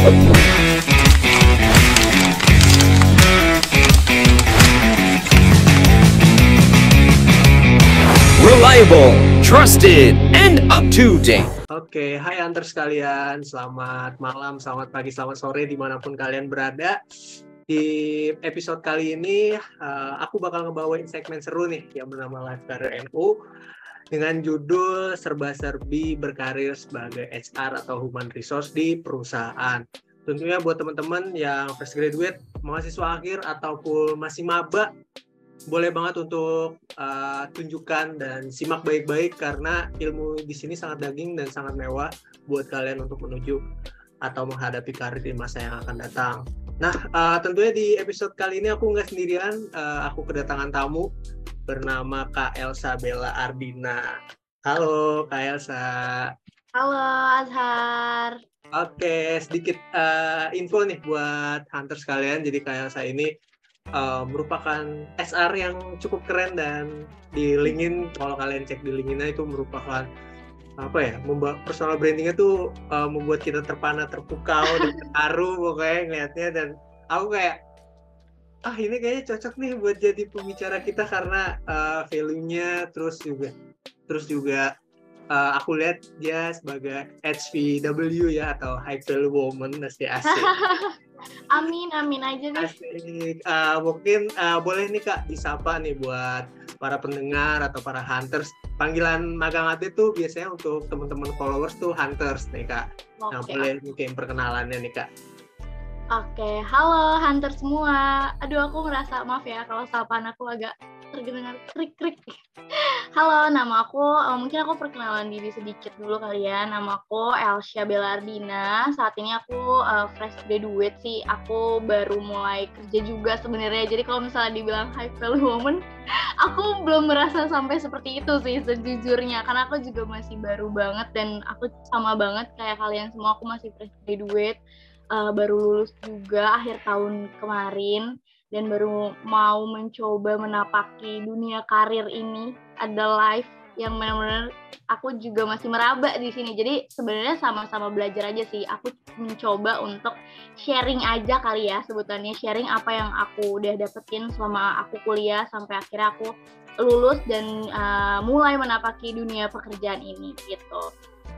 Reliable, trusted, and up to date. Oke, hai Hunter sekalian. Selamat malam, selamat pagi, selamat sore di mana pun kalian berada. Di episode kali ini, uh, aku bakal ngebawain segmen seru nih yang bernama Live NU dengan judul serba-serbi berkarir sebagai HR atau Human Resource di perusahaan. Tentunya buat teman-teman yang fresh graduate, mahasiswa akhir, ataupun masih maba, boleh banget untuk uh, tunjukkan dan simak baik-baik karena ilmu di sini sangat daging dan sangat mewah buat kalian untuk menuju atau menghadapi karir di masa yang akan datang. Nah, uh, tentunya di episode kali ini aku nggak sendirian, uh, aku kedatangan tamu bernama Kak Elsa Bella Ardina. Halo Kak Elsa. Halo Azhar. Oke, sedikit uh, info nih buat hunter sekalian. Jadi Kak Elsa ini uh, merupakan SR yang cukup keren dan di LinkedIn kalau kalian cek di LinkedIn itu merupakan apa ya membuat personal brandingnya tuh uh, membuat kita terpana terpukau dan terharu pokoknya ngeliatnya. Dan aku kayak ah ini kayaknya cocok nih buat jadi pembicara kita karena uh, value-nya. Terus juga terus juga uh, aku lihat dia sebagai HVW ya atau high value woman masih asik Amin, amin aja deh. Asik. Uh, mungkin uh, boleh nih kak disapa nih buat para pendengar atau para hunters. Panggilan magang hati tuh biasanya untuk teman-teman followers tuh hunters nih kak. Okay. Nah boleh mungkin perkenalannya nih kak. Oke, okay. halo hunter semua. Aduh aku ngerasa maaf ya kalau sapaan aku agak terdengar krik-krik. Halo, nama aku, uh, mungkin aku perkenalan diri sedikit dulu kali ya. Nama aku Elsia Belardina. Saat ini aku uh, fresh graduate sih. Aku baru mulai kerja juga sebenarnya. Jadi kalau misalnya dibilang high value woman, aku belum merasa sampai seperti itu sih sejujurnya. Karena aku juga masih baru banget dan aku sama banget kayak kalian semua. Aku masih fresh graduate. Uh, baru lulus juga akhir tahun kemarin dan baru mau mencoba menapaki dunia karir ini ada live yang benar-benar aku juga masih meraba di sini. Jadi sebenarnya sama-sama belajar aja sih. Aku mencoba untuk sharing aja kali ya sebutannya sharing apa yang aku udah dapetin selama aku kuliah sampai akhirnya aku lulus dan uh, mulai menapaki dunia pekerjaan ini gitu.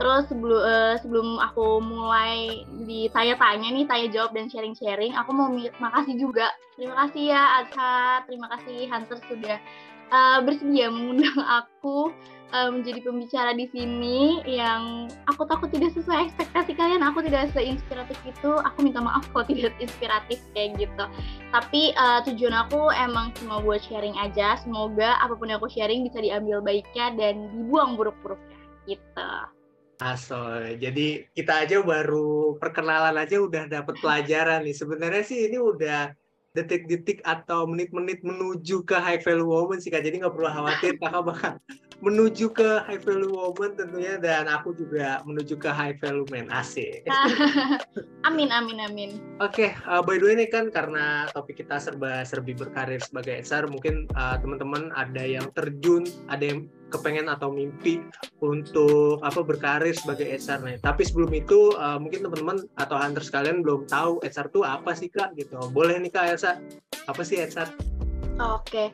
Terus sebelum uh, sebelum aku mulai ditanya-tanya nih, tanya jawab dan sharing-sharing, aku mau makasih juga. Terima kasih ya Azhar, terima kasih Hunter sudah uh, bersedia mengundang aku uh, menjadi pembicara di sini yang aku takut tidak sesuai ekspektasi kalian. Aku tidak seinspiratif itu. Aku minta maaf kalau tidak inspiratif kayak gitu. Tapi uh, tujuan aku emang cuma buat sharing aja. Semoga apa pun yang aku sharing bisa diambil baiknya dan dibuang buruk-buruknya gitu. Asoy. Jadi kita aja baru perkenalan aja udah dapat pelajaran nih. Sebenarnya sih ini udah detik-detik atau menit-menit menuju ke high value woman sih kak. Jadi nggak perlu khawatir kakak bakal menuju ke high value woman tentunya dan aku juga menuju ke high value man asik. amin amin amin. Oke, okay, uh, by the way ini kan karena topik kita serba serbi berkarir sebagai HR, mungkin uh, teman-teman ada yang terjun, ada yang kepengen atau mimpi untuk apa berkarir sebagai HR nih. Tapi sebelum itu uh, mungkin teman-teman atau hunter sekalian belum tahu HR itu apa sih kak gitu. Boleh nih kak Elsa, apa sih HR? Oke,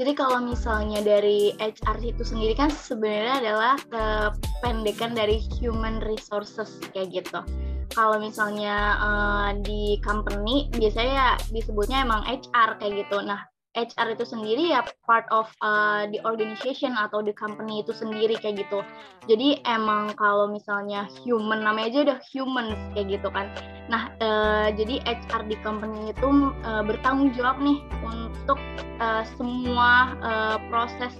jadi kalau misalnya dari HR itu sendiri kan sebenarnya adalah kependekan dari human resources kayak gitu. Kalau misalnya uh, di company biasanya disebutnya emang HR kayak gitu. Nah, HR itu sendiri ya part of uh, the organization atau the company itu sendiri kayak gitu. Jadi emang kalau misalnya human namanya aja udah human kayak gitu kan. Nah uh, jadi HR di company itu uh, bertanggung jawab nih untuk uh, semua uh, proses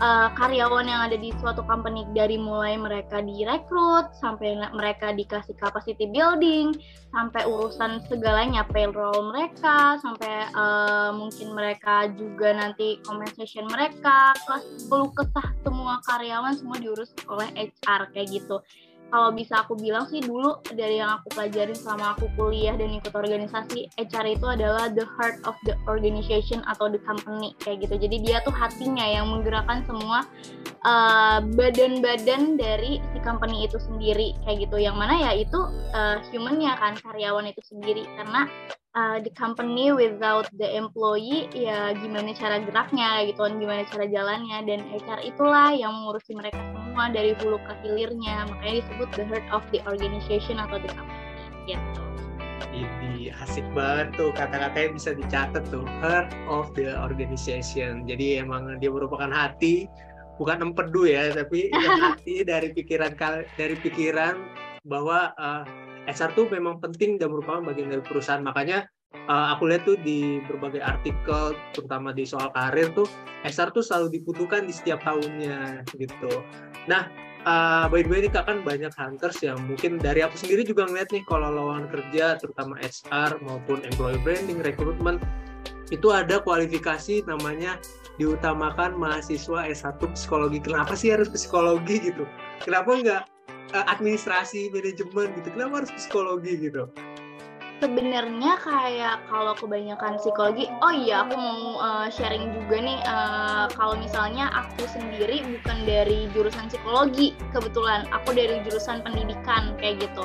uh, karyawan yang ada di suatu company dari mulai mereka direkrut sampai mereka dikasih capacity building sampai urusan segalanya payroll mereka sampai uh, mungkin mereka juga nanti compensation mereka keluh kesah semua karyawan semua diurus oleh HR kayak gitu kalau bisa aku bilang sih dulu dari yang aku pelajarin selama aku kuliah dan ikut organisasi HR itu adalah the heart of the organization atau the company kayak gitu. Jadi dia tuh hatinya yang menggerakkan semua uh, badan-badan uh, dari si company itu sendiri kayak gitu. Yang mana ya itu uh, humannya kan karyawan itu sendiri. Karena uh, the company without the employee ya gimana cara geraknya gitu kan gimana cara jalannya dan HR itulah yang mengurusi mereka semua dari hulu ke hilirnya makanya disebut the heart of the organization atau the company gitu. Ini asik banget tuh kata-katanya bisa dicatat tuh heart of the organization. Jadi emang dia merupakan hati bukan empedu ya tapi hati dari pikiran dari pikiran bahwa uh, HR tuh memang penting dan merupakan bagian dari perusahaan. Makanya uh, aku lihat tuh di berbagai artikel, terutama di soal karir tuh, HR tuh selalu dibutuhkan di setiap tahunnya gitu. Nah, uh, by the way ini kan banyak hunters yang mungkin dari aku sendiri juga ngeliat nih kalau lowongan kerja, terutama HR maupun employee branding, recruitment, itu ada kualifikasi namanya diutamakan mahasiswa S1 psikologi. Kenapa sih harus psikologi gitu? Kenapa enggak administrasi manajemen gitu. Kenapa harus psikologi gitu? Sebenarnya kayak kalau kebanyakan psikologi oh iya aku mau uh, sharing juga nih uh, kalau misalnya aku sendiri bukan dari jurusan psikologi kebetulan aku dari jurusan pendidikan kayak gitu.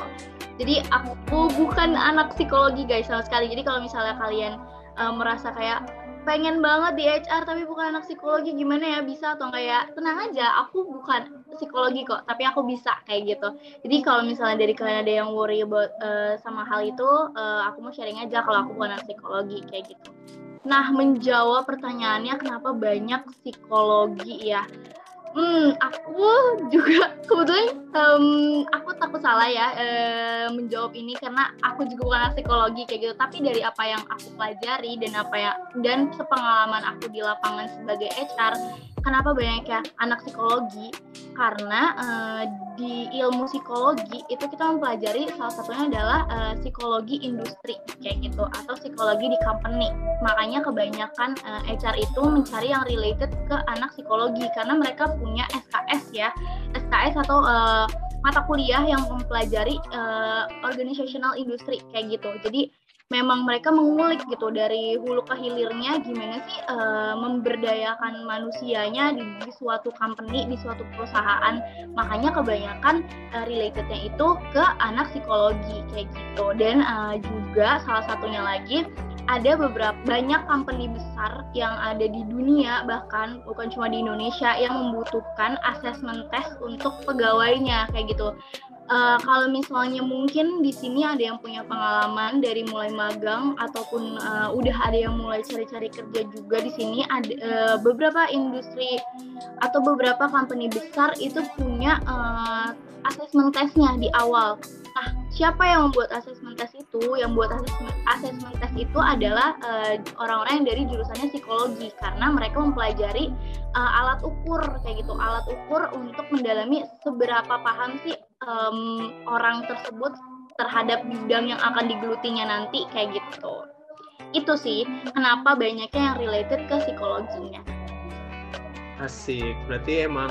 Jadi aku bukan anak psikologi guys sama sekali. Jadi kalau misalnya kalian uh, merasa kayak pengen banget di HR tapi bukan anak psikologi. Gimana ya bisa atau enggak ya? Tenang aja aku bukan psikologi kok tapi aku bisa kayak gitu. Jadi kalau misalnya dari kalian ada yang worry about uh, sama hal itu uh, aku mau sharing aja kalau aku bukan anak psikologi kayak gitu. Nah menjawab pertanyaannya kenapa banyak psikologi ya Hmm, aku juga kebetulan um, aku takut salah ya um, menjawab ini karena aku juga bukan psikologi kayak gitu. Tapi dari apa yang aku pelajari dan apa ya dan sepengalaman aku di lapangan sebagai HR, kenapa banyak ya anak psikologi? Karena uh, di ilmu psikologi itu kita mempelajari salah satunya adalah uh, psikologi industri kayak gitu atau psikologi di company. Makanya kebanyakan uh, HR itu mencari yang related ke anak psikologi karena mereka punya SKS ya SKS atau uh, mata kuliah yang mempelajari uh, organizational industry kayak gitu jadi memang mereka mengulik gitu dari hulu ke hilirnya gimana sih uh, memberdayakan manusianya di, di suatu company di suatu perusahaan makanya kebanyakan uh, relatednya itu ke anak psikologi kayak gitu dan uh, juga salah satunya lagi ada beberapa banyak company besar yang ada di dunia bahkan bukan cuma di Indonesia yang membutuhkan assessment test untuk pegawainya kayak gitu. Uh, kalau misalnya mungkin di sini ada yang punya pengalaman dari mulai magang ataupun uh, udah ada yang mulai cari-cari kerja juga di sini ada uh, beberapa industri atau beberapa company besar itu punya uh, assessment testnya di awal Nah, siapa yang membuat asesmen tes itu? Yang buat asesmen, asesmen tes itu adalah eh, orang-orang yang dari jurusannya psikologi karena mereka mempelajari uh, alat ukur kayak gitu, alat ukur untuk mendalami seberapa paham sih um, orang tersebut terhadap bidang yang akan digelutinya nanti kayak gitu. Itu sih kenapa banyaknya yang related ke psikologinya. Asik, berarti emang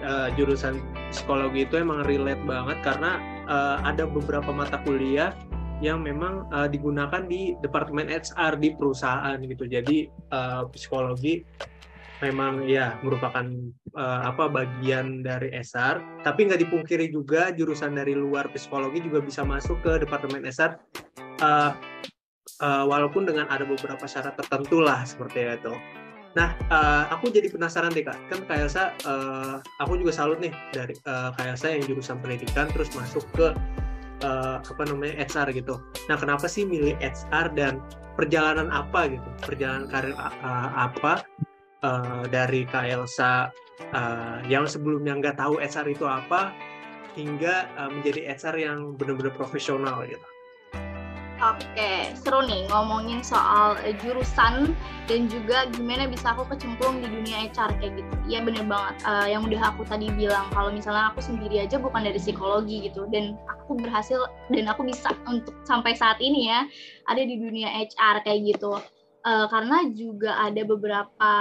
uh, jurusan psikologi itu emang relate banget karena uh, ada beberapa mata kuliah yang memang uh, digunakan di departemen HR di perusahaan gitu. Jadi uh, psikologi memang ya merupakan uh, apa bagian dari SR, tapi nggak dipungkiri juga jurusan dari luar psikologi juga bisa masuk ke departemen SR. Uh, uh, walaupun dengan ada beberapa syarat tertentu lah seperti itu. Nah, uh, aku jadi penasaran deh kak, kan Kak Elsa, uh, aku juga salut nih dari uh, Kak Elsa yang jurusan pendidikan terus masuk ke uh, apa namanya HR gitu. Nah, kenapa sih milih HR dan perjalanan apa gitu, perjalanan karir uh, apa uh, dari Kak Elsa uh, yang sebelumnya nggak tahu HR itu apa hingga uh, menjadi HR yang benar-benar profesional gitu. Oke, seru nih ngomongin soal jurusan dan juga gimana bisa aku kecemplung di dunia HR kayak gitu. Iya bener banget, uh, yang udah aku tadi bilang kalau misalnya aku sendiri aja bukan dari psikologi gitu dan aku berhasil dan aku bisa untuk sampai saat ini ya ada di dunia HR kayak gitu. Uh, karena juga ada beberapa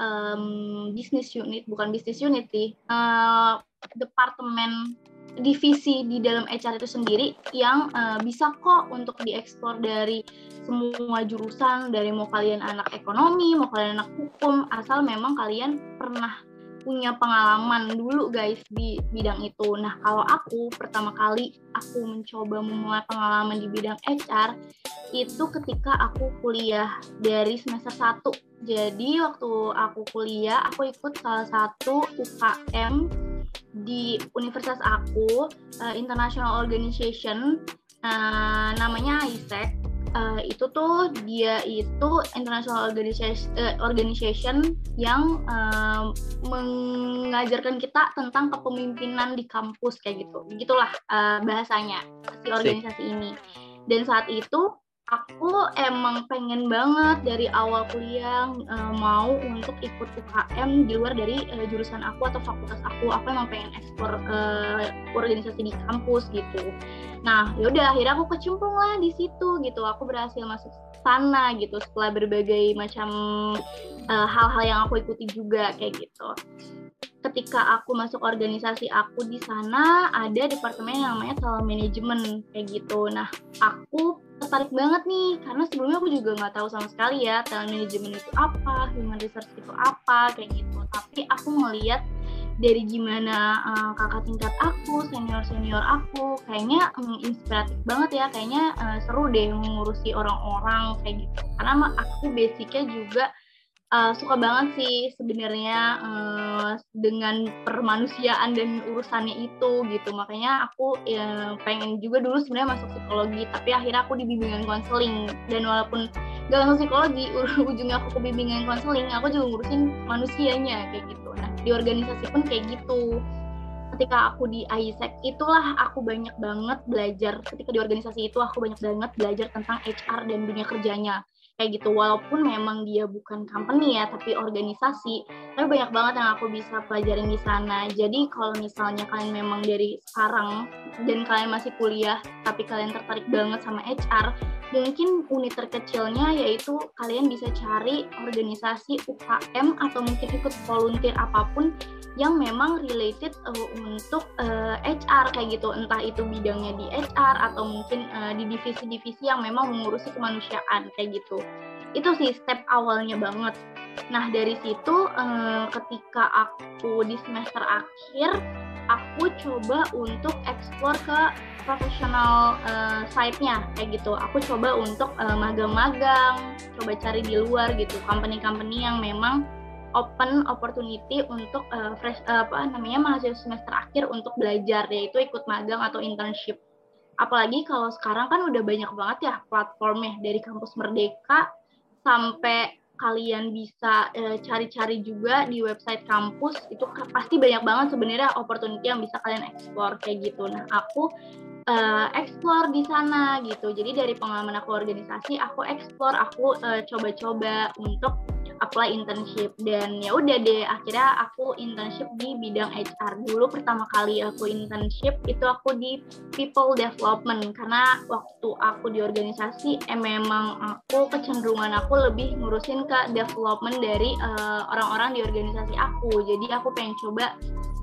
um, bisnis unit, bukan bisnis unit sih, uh, departemen divisi di dalam HR itu sendiri yang uh, bisa kok untuk diekspor dari semua jurusan dari mau kalian anak ekonomi mau kalian anak hukum asal memang kalian pernah punya pengalaman dulu guys di bidang itu. Nah, kalau aku pertama kali aku mencoba memulai pengalaman di bidang HR itu ketika aku kuliah dari semester 1. Jadi waktu aku kuliah, aku ikut salah satu UKM di universitas aku, uh, International Organization, uh, namanya ISEC uh, itu tuh dia itu international organization, uh, organization yang uh, mengajarkan kita tentang kepemimpinan di kampus kayak gitu. Begitulah uh, bahasanya si organisasi ini. Dan saat itu aku emang pengen banget dari awal kuliah uh, mau untuk ikut UKM di luar dari uh, jurusan aku atau fakultas aku. Aku emang pengen ekspor uh, organisasi di kampus gitu. Nah, yaudah akhirnya aku kecemplung lah di situ gitu. Aku berhasil masuk sana gitu setelah berbagai macam hal-hal uh, yang aku ikuti juga kayak gitu ketika aku masuk organisasi aku di sana ada departemen yang namanya talent management kayak gitu. Nah, aku tertarik banget nih karena sebelumnya aku juga nggak tahu sama sekali ya talent management itu apa, human research itu apa kayak gitu. Tapi aku melihat dari gimana uh, kakak tingkat aku, senior senior aku, kayaknya um, inspiratif banget ya, kayaknya uh, seru deh mengurusi orang-orang kayak gitu. Karena aku basicnya juga uh, suka banget sih sebenarnya uh, dengan permanusiaan dan urusannya itu gitu. Makanya aku ya, pengen juga dulu sebenarnya masuk psikologi tapi akhirnya aku di bimbingan konseling. Dan walaupun gak masuk psikologi ujungnya aku ke bimbingan konseling aku juga ngurusin manusianya kayak gitu. Nah di organisasi pun kayak gitu. Ketika aku di ISEC itulah aku banyak banget belajar. Ketika di organisasi itu aku banyak banget belajar tentang HR dan dunia kerjanya kayak gitu. Walaupun memang dia bukan company ya tapi organisasi tapi banyak banget yang aku bisa pelajarin di sana. Jadi kalau misalnya kalian memang dari sekarang dan kalian masih kuliah tapi kalian tertarik banget sama HR mungkin unit terkecilnya yaitu kalian bisa cari organisasi UKM atau mungkin ikut volunteer apa pun yang memang related uh, untuk uh, eh, HR kayak gitu. Entah itu bidangnya di HR atau mungkin uh, di divisi-divisi yang memang mengurusi kemanusiaan kayak gitu itu sih step awalnya banget nah dari situ eh, ketika aku di semester akhir aku coba untuk explore ke profesional uh, site-nya kayak gitu. Aku coba untuk uh, magang-magang, coba cari di luar gitu, company-company yang memang open opportunity untuk uh, fresh uh, apa namanya mahasiswa semester akhir untuk belajar yaitu ikut magang atau internship. Apalagi kalau sekarang kan udah banyak banget ya platformnya dari kampus Merdeka sampai kalian bisa eh, cari-cari uh, juga di website kampus itu pasti banyak banget sebenarnya opportunity yang bisa kalian explore kayak gitu. Nah, aku uh, explore di sana gitu. Jadi dari pengalaman aku organisasi, aku explore, aku coba coba-coba untuk apply internship. Dan ya udah deh akhirnya aku internship di bidang HR dulu pertama kali aku internship itu aku di people development. Karena waktu aku di organisasi eh, memang aku kecenderungan aku lebih ngurusin ke development dari uh, orang-orang di organisasi aku. Jadi aku pengen coba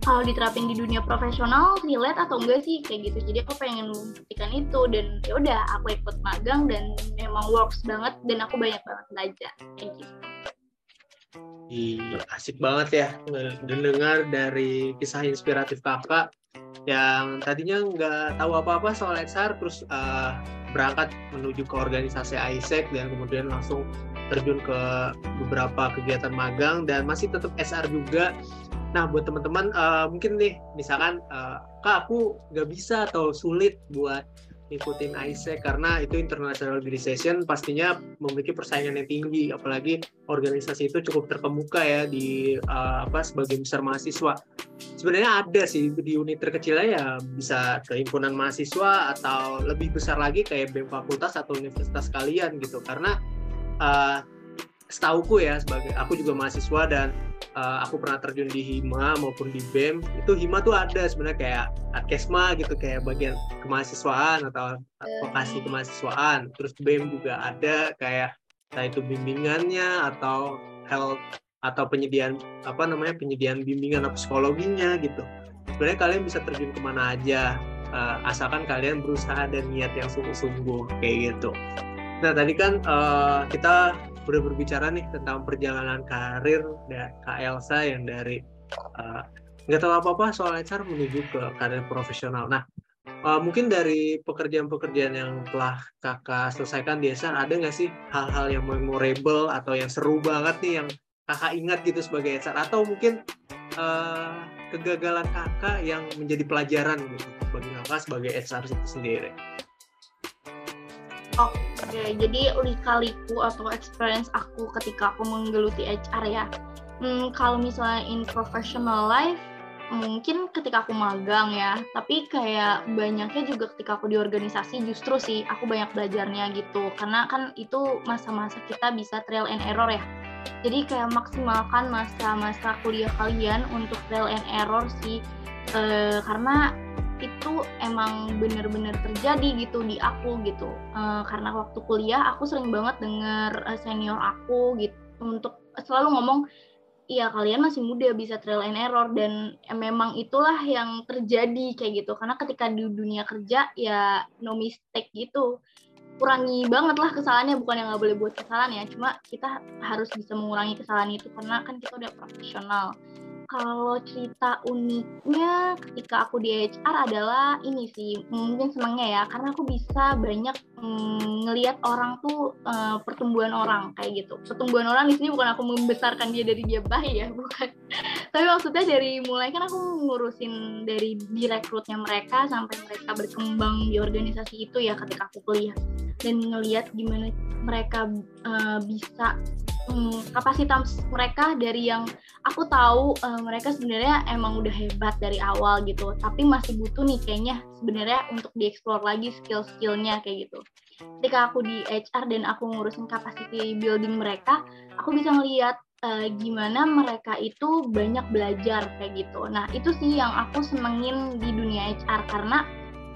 kalau diterapin di dunia profesional relate atau enggak sih? Kayak gitu. Jadi aku pengen membuktikan itu. Dan ya udah aku ikut magang dan memang works banget. Dan aku banyak banget belajar. Kayak gitu Asik banget ya dengar dari kisah inspiratif kakak yang tadinya nggak tahu apa-apa soal XR terus uh, berangkat menuju ke organisasi ISEC dan kemudian langsung terjun ke beberapa kegiatan magang dan masih tetap SR juga. Nah buat teman-teman uh, mungkin nih misalkan uh, kak aku nggak bisa atau sulit buat ngikutin ISEC karena itu international organization pastinya memiliki persaingan yang tinggi apalagi organisasi itu cukup terkemuka ya di uh, apa sebagian besar mahasiswa. Sebenarnya ada sih di unit terkecilnya ya bisa ke himpunan mahasiswa atau lebih besar lagi kayak BEM fakultas atau universitas kalian gitu. Karena uh, setauku ya sebagai aku juga mahasiswa dan uh, aku pernah terjun di Hima maupun di BEM itu Hima tuh ada sebenarnya kayak Adkesma gitu kayak bagian kemahasiswaan atau advokasi kemahasiswaan. Terus BEM juga ada kayak entah itu bimbingannya atau health atau penyediaan apa namanya penyediaan bimbingan atau psikologinya gitu. Sebenarnya kalian bisa terjun ke mana aja uh, asalkan kalian berusaha dan niat yang sungguh-sungguh kayak gitu. Nah tadi kan uh, kita udah berbicara nih tentang perjalanan karir Kak Elsa yang dari nggak uh, tahu apa-apa soal HR menuju ke karir profesional. Nah uh, mungkin dari pekerjaan-pekerjaan yang telah kakak selesaikan di HR ada nggak sih hal-hal yang memorable atau yang seru banget nih yang kakak ingat gitu sebagai HR atau mungkin uh, kegagalan kakak yang menjadi pelajaran gitu bagi kakak sebagai HR sendiri? Oke, jadi lika-liku atau experience aku ketika aku menggeluti HR ya. Hmm, kalau misalnya in professional life, mungkin ketika aku magang ya, tapi kayak banyaknya juga ketika aku di organisasi justru sih aku banyak belajarnya gitu. Karena kan itu masa-masa kita bisa trial and error ya. Jadi kayak maksimalkan masa-masa kuliah kalian untuk trial and error sih. E, karena itu emang bener-bener terjadi gitu di aku gitu. Uh, karena waktu kuliah aku sering banget denger uh, senior aku gitu untuk selalu ngomong iya kalian masih muda bisa trial and error. Dan memang itulah yang terjadi kayak gitu. Karena ketika di dunia kerja ya no mistake gitu. Kurangi banget lah kesalahannya bukan yang nggak boleh buat kesalahan ya. Cuma kita harus bisa mengurangi kesalahan itu karena kan kita udah profesional kalau cerita uniknya ketika aku di HR adalah ini sih mungkin senangnya ya karena aku bisa banyak mm, ngelihat orang tuh uh, pertumbuhan orang kayak gitu. Pertumbuhan orang di sini bukan aku membesarkan dia dari dia bayi ya bukan. Tapi maksudnya dari mulai kan aku ngurusin dari direkrutnya mereka sampai mereka berkembang di organisasi itu ya ketika aku kuliah. Dan ngelihat gimana mereka uh, bisa um, kapasitas mereka dari yang aku tahu uh, mereka sebenarnya emang udah hebat dari awal gitu. Tapi masih butuh nih kayaknya sebenarnya untuk dieksplor lagi skill-skillnya kayak gitu ketika aku di HR dan aku ngurusin capacity building mereka aku bisa ngeliat uh, gimana mereka itu banyak belajar kayak gitu. Nah itu sih yang aku senengin di dunia HR karena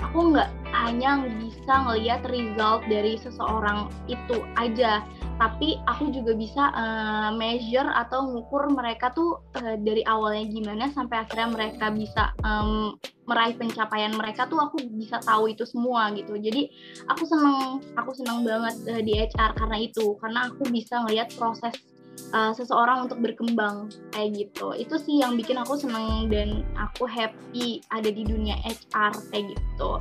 aku nggak hanya bisa ngelihat result dari seseorang itu aja tapi aku juga bisa uh, measure atau ngukur mereka tuh uh, dari awalnya gimana sampai akhirnya mereka bisa um, meraih pencapaian mereka tuh aku bisa tahu itu semua gitu. Jadi aku seneng aku seneng banget uh, di HR karena itu karena aku bisa ngelihat proses uh, seseorang untuk berkembang kayak gitu. Itu sih yang bikin aku seneng dan aku happy ada di dunia HR kayak gitu.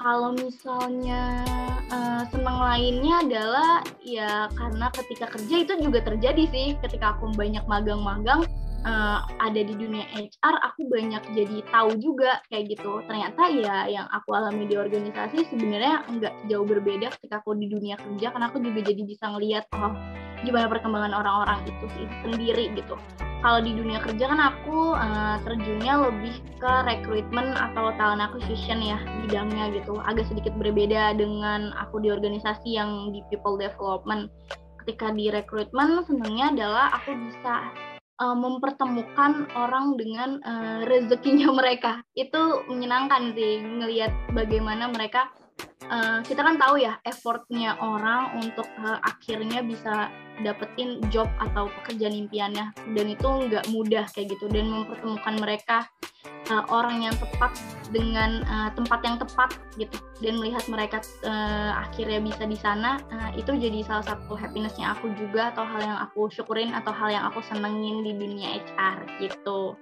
Kalau misalnya uh, seneng lainnya adalah ya karena ketika kerja itu juga terjadi sih. Ketika aku banyak magang-magang uh, ada di dunia HR aku banyak jadi tahu juga kayak gitu. Ternyata ya yang aku alami di organisasi sebenarnya nggak jauh berbeda ketika aku di dunia kerja karena aku juga jadi bisa ngelihat oh gimana perkembangan orang-orang itu sendiri gitu. Kalau di dunia kerja kan aku uh, terjunnya lebih ke recruitment atau talent acquisition ya bidangnya gitu. Agak sedikit berbeda dengan aku di organisasi yang di people development. Ketika di recruitment senangnya adalah aku bisa uh, mempertemukan orang dengan uh, rezekinya mereka. Itu menyenangkan sih ngelihat bagaimana mereka uh, kita kan tahu ya effortnya orang untuk uh, akhirnya bisa dapetin job atau pekerjaan impiannya. Dan itu nggak mudah kayak gitu dan mempertemukan mereka uh, orang yang tepat dengan uh, tempat yang tepat gitu. Dan melihat mereka uh, akhirnya bisa di sana uh, itu jadi salah satu happinessnya aku juga atau hal yang aku syukurin atau hal yang aku senengin di dunia HR gitu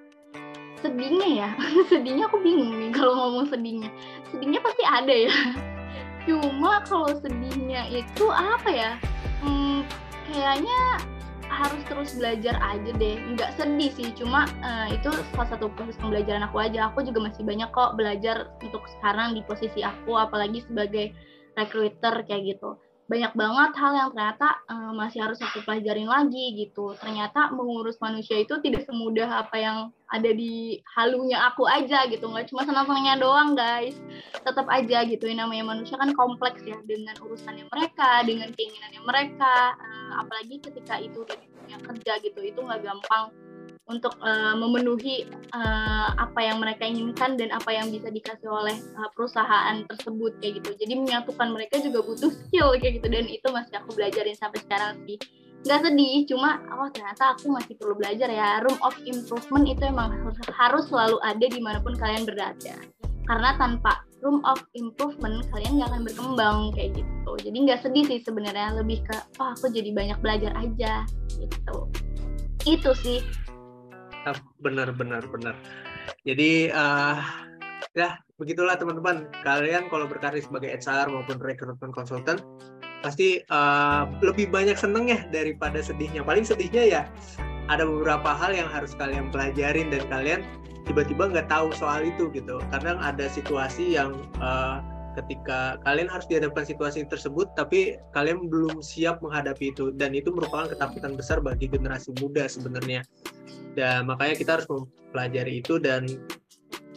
sedihnya ya? Sedihnya aku bingung nih kalau ngomong sedihnya. Sedihnya pasti ada ya. Cuma kalau sedihnya itu apa ya? Hmm, kayaknya harus terus belajar aja deh. Nggak sedih sih cuma uh, itu salah satu proses pembelajaran aku aja. Aku juga masih banyak kok belajar untuk sekarang di posisi aku apalagi sebagai recruiter kayak gitu banyak banget hal yang ternyata uh, masih harus aku pelajarin lagi gitu. Ternyata mengurus manusia itu tidak semudah apa yang ada di halunya aku aja gitu. Nggak cuma senang-senangnya doang guys. Tetap aja gitu. Yang namanya manusia kan kompleks ya dengan urusannya mereka, dengan keinginannya mereka. Uh, apalagi ketika itu dari dunia kerja gitu. Itu nggak gampang untuk uh, memenuhi uh, apa yang mereka inginkan dan apa yang bisa dikasih oleh uh, perusahaan tersebut kayak gitu. Jadi menyatukan mereka juga butuh skill kayak gitu. Dan itu masih aku belajarin sampai sekarang sih. nggak sedih cuma oh ternyata aku masih perlu belajar ya. Room of improvement itu emang harus, selalu ada di mana pun kalian berada. Karena tanpa room of improvement kalian nggak akan berkembang kayak gitu. Jadi nggak sedih sih sebenarnya. Lebih ke oh aku jadi banyak belajar aja gitu. Itu sih benar benar benar. Jadi uh, ya begitulah teman-teman. Kalian kalau berkarir sebagai HR maupun recruitment consultant pasti uh, lebih banyak seneng ya daripada sedihnya. Paling sedihnya ya ada beberapa hal yang harus kalian pelajarin dan kalian tiba-tiba nggak tahu soal itu gitu. Kadang ada situasi yang uh, ketika kalian harus dihadapkan situasi tersebut tapi kalian belum siap menghadapi itu. Dan itu merupakan ketakutan besar bagi generasi muda sebenarnya dan makanya kita harus mempelajari itu dan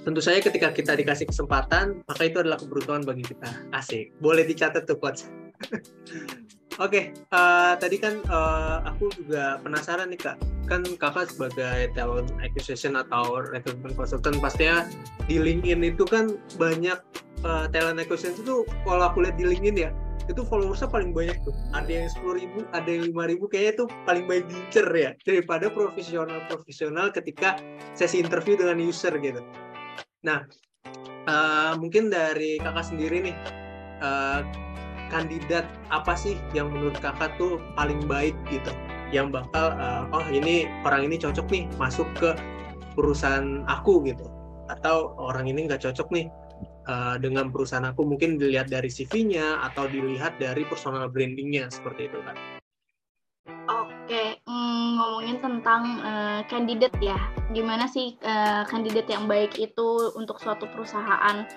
tentu saja ketika kita dikasih kesempatan maka itu adalah keberuntungan bagi kita. Asik. Boleh dicatat tuh coach Oke, okay, uh, eh, tadi kan uh, aku juga penasaran nih kak, kan kakak sebagai talent acquisition atau recruitment consultant pastinya di LinkedIn itu kan banyak uh, talent acquisition itu kalau aku lihat di LinkedIn ya, itu followersnya paling banyak tuh. Ada yang sepuluh ribu, ada yang lima ribu, kayaknya itu paling banyak diincer ya daripada profesional-profesional ketika sesi interview dengan user gitu. Nah, uh, mungkin dari kakak sendiri nih, uh, kandidat apa sih yang menurut kakak tuh paling baik gitu, yang bakal uh, oh ini orang ini cocok nih masuk ke perusahaan aku gitu, atau orang ini nggak cocok nih uh, dengan perusahaan aku mungkin dilihat dari CV-nya atau dilihat dari personal brandingnya seperti itu kan. Oke, mm, ngomongin tentang uh, kandidat ya, gimana sih uh, kandidat yang baik itu untuk suatu perusahaan?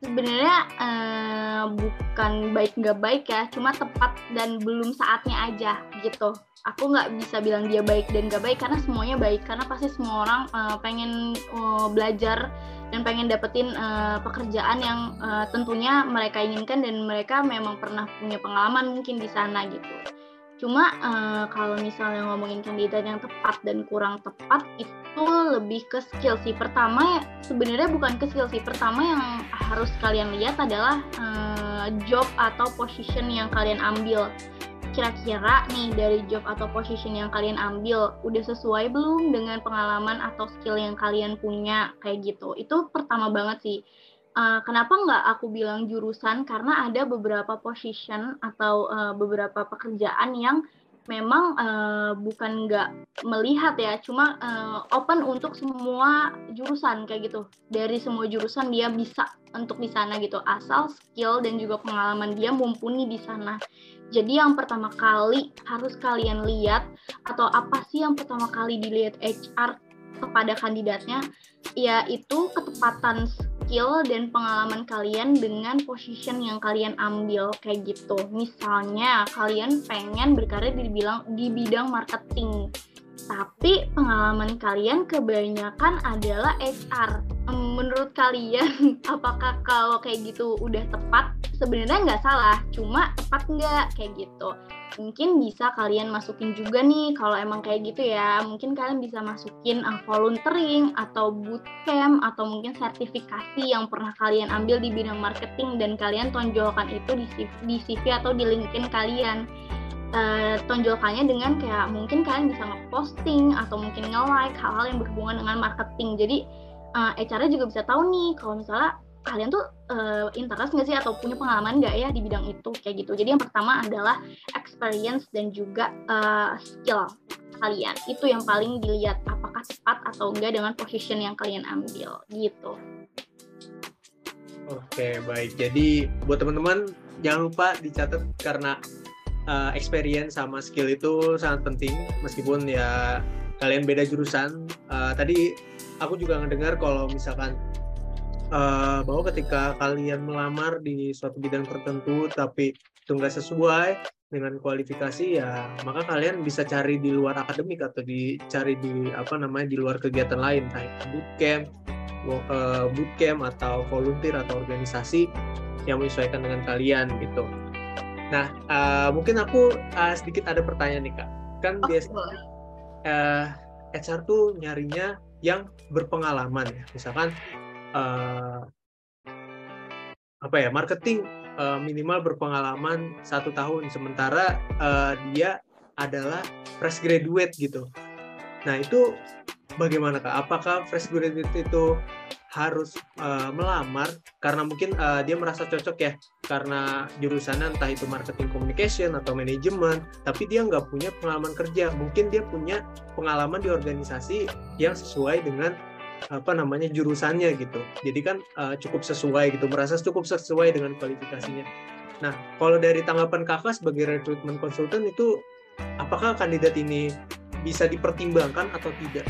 Sebenarnya uh, bukan baik nggak baik ya, cuma tepat dan belum saatnya aja gitu. Aku nggak bisa bilang dia baik dan nggak baik karena semuanya baik, karena pasti semua orang uh, pengen uh, belajar dan pengen dapetin uh, pekerjaan yang uh, tentunya mereka inginkan dan mereka memang pernah punya pengalaman mungkin di sana gitu Cuma uh, kalau misalnya ngomongin kandidat yang tepat dan kurang tepat itu lebih ke skill sih. Pertama sebenarnya bukan ke skill sih. Pertama yang harus kalian lihat adalah uh, job atau position yang kalian ambil. Kira-kira nih dari job atau position yang kalian ambil udah sesuai belum dengan pengalaman atau skill yang kalian punya kayak gitu. Itu pertama banget sih Uh, kenapa nggak aku bilang jurusan? Karena ada beberapa position atau uh, beberapa pekerjaan yang memang uh, bukan nggak melihat ya, cuma uh, open untuk semua jurusan kayak gitu. Dari semua jurusan dia bisa untuk di sana gitu, asal skill dan juga pengalaman dia mumpuni di sana. Jadi yang pertama kali harus kalian lihat atau apa sih yang pertama kali dilihat HR kepada kandidatnya, yaitu ketepatan skill dan pengalaman kalian dengan position yang kalian ambil kayak gitu. Misalnya kalian pengen berkarir di bidang di bidang marketing, tapi pengalaman kalian kebanyakan adalah HR. Menurut kalian, apakah kalau kayak gitu udah tepat? Sebenarnya nggak salah, cuma tepat nggak? Kayak gitu. Mungkin bisa kalian masukin juga nih kalau emang kayak gitu ya. Mungkin kalian bisa masukin uh, volunteering atau bootcamp atau mungkin sertifikasi yang pernah kalian ambil di bidang marketing dan kalian tonjolkan itu di CV, di CV atau di LinkedIn kalian. Uh, tonjolkannya dengan kayak mungkin kalian bisa ngeposting atau mungkin nge-like hal-hal yang berhubungan dengan marketing. Jadi uh, HR juga bisa tahu nih kalau misalnya kalian tuh uh, interest nggak sih atau punya pengalaman nggak ya di bidang itu kayak gitu. Jadi yang pertama adalah experience dan juga uh, skill kalian. Itu yang paling dilihat apakah tepat atau enggak dengan position yang kalian ambil gitu. Oke, baik. Jadi buat teman-teman jangan lupa dicatat karena uh, experience sama skill itu sangat penting meskipun ya kalian beda jurusan. Uh, tadi aku juga ngedengar kalau misalkan uh, bahwa ketika kalian melamar di suatu bidang tertentu tapi itu nggak sesuai dengan kualifikasi ya maka kalian bisa cari di luar akademik atau dicari di apa namanya di luar kegiatan lain kayak bootcamp uh, bootcamp atau volunteer atau organisasi yang menyesuaikan dengan kalian gitu. Nah uh, mungkin aku uh, sedikit ada pertanyaan nih kak kan oh, biasanya uh, HR tuh nyarinya yang berpengalaman ya misalkan uh, apa ya marketing uh, minimal berpengalaman satu tahun sementara uh, dia adalah fresh graduate gitu. Nah itu bagaimana kak? Apakah fresh graduate itu harus uh, melamar karena mungkin uh, dia merasa cocok ya. Karena jurusannya entah itu marketing communication atau manajemen tapi dia nggak punya pengalaman kerja. Mungkin dia punya pengalaman di organisasi yang sesuai dengan apa namanya jurusannya gitu. Jadi kan uh, cukup sesuai gitu merasa cukup sesuai dengan kualifikasinya. Nah kalau dari tanggapan kakak sebagai recruitment consultant itu apakah kandidat ini bisa dipertimbangkan atau tidak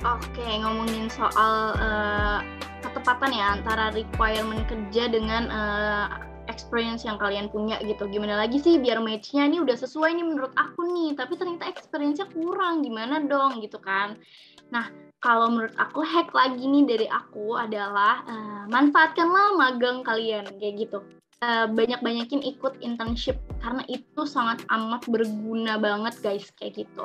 Oke, ngomongin soal uh, ketepatan ya antara requirement kerja dengan uh, experience yang kalian punya gitu. Gimana lagi sih biar match-nya ini udah sesuai nih menurut aku nih, tapi ternyata experience-nya kurang, gimana dong gitu kan. Nah, kalau menurut aku hack lagi nih dari aku adalah uh, manfaatkanlah magang kalian kayak gitu. Uh, banyak-banyakin ikut internship karena itu sangat amat berguna banget guys kayak gitu.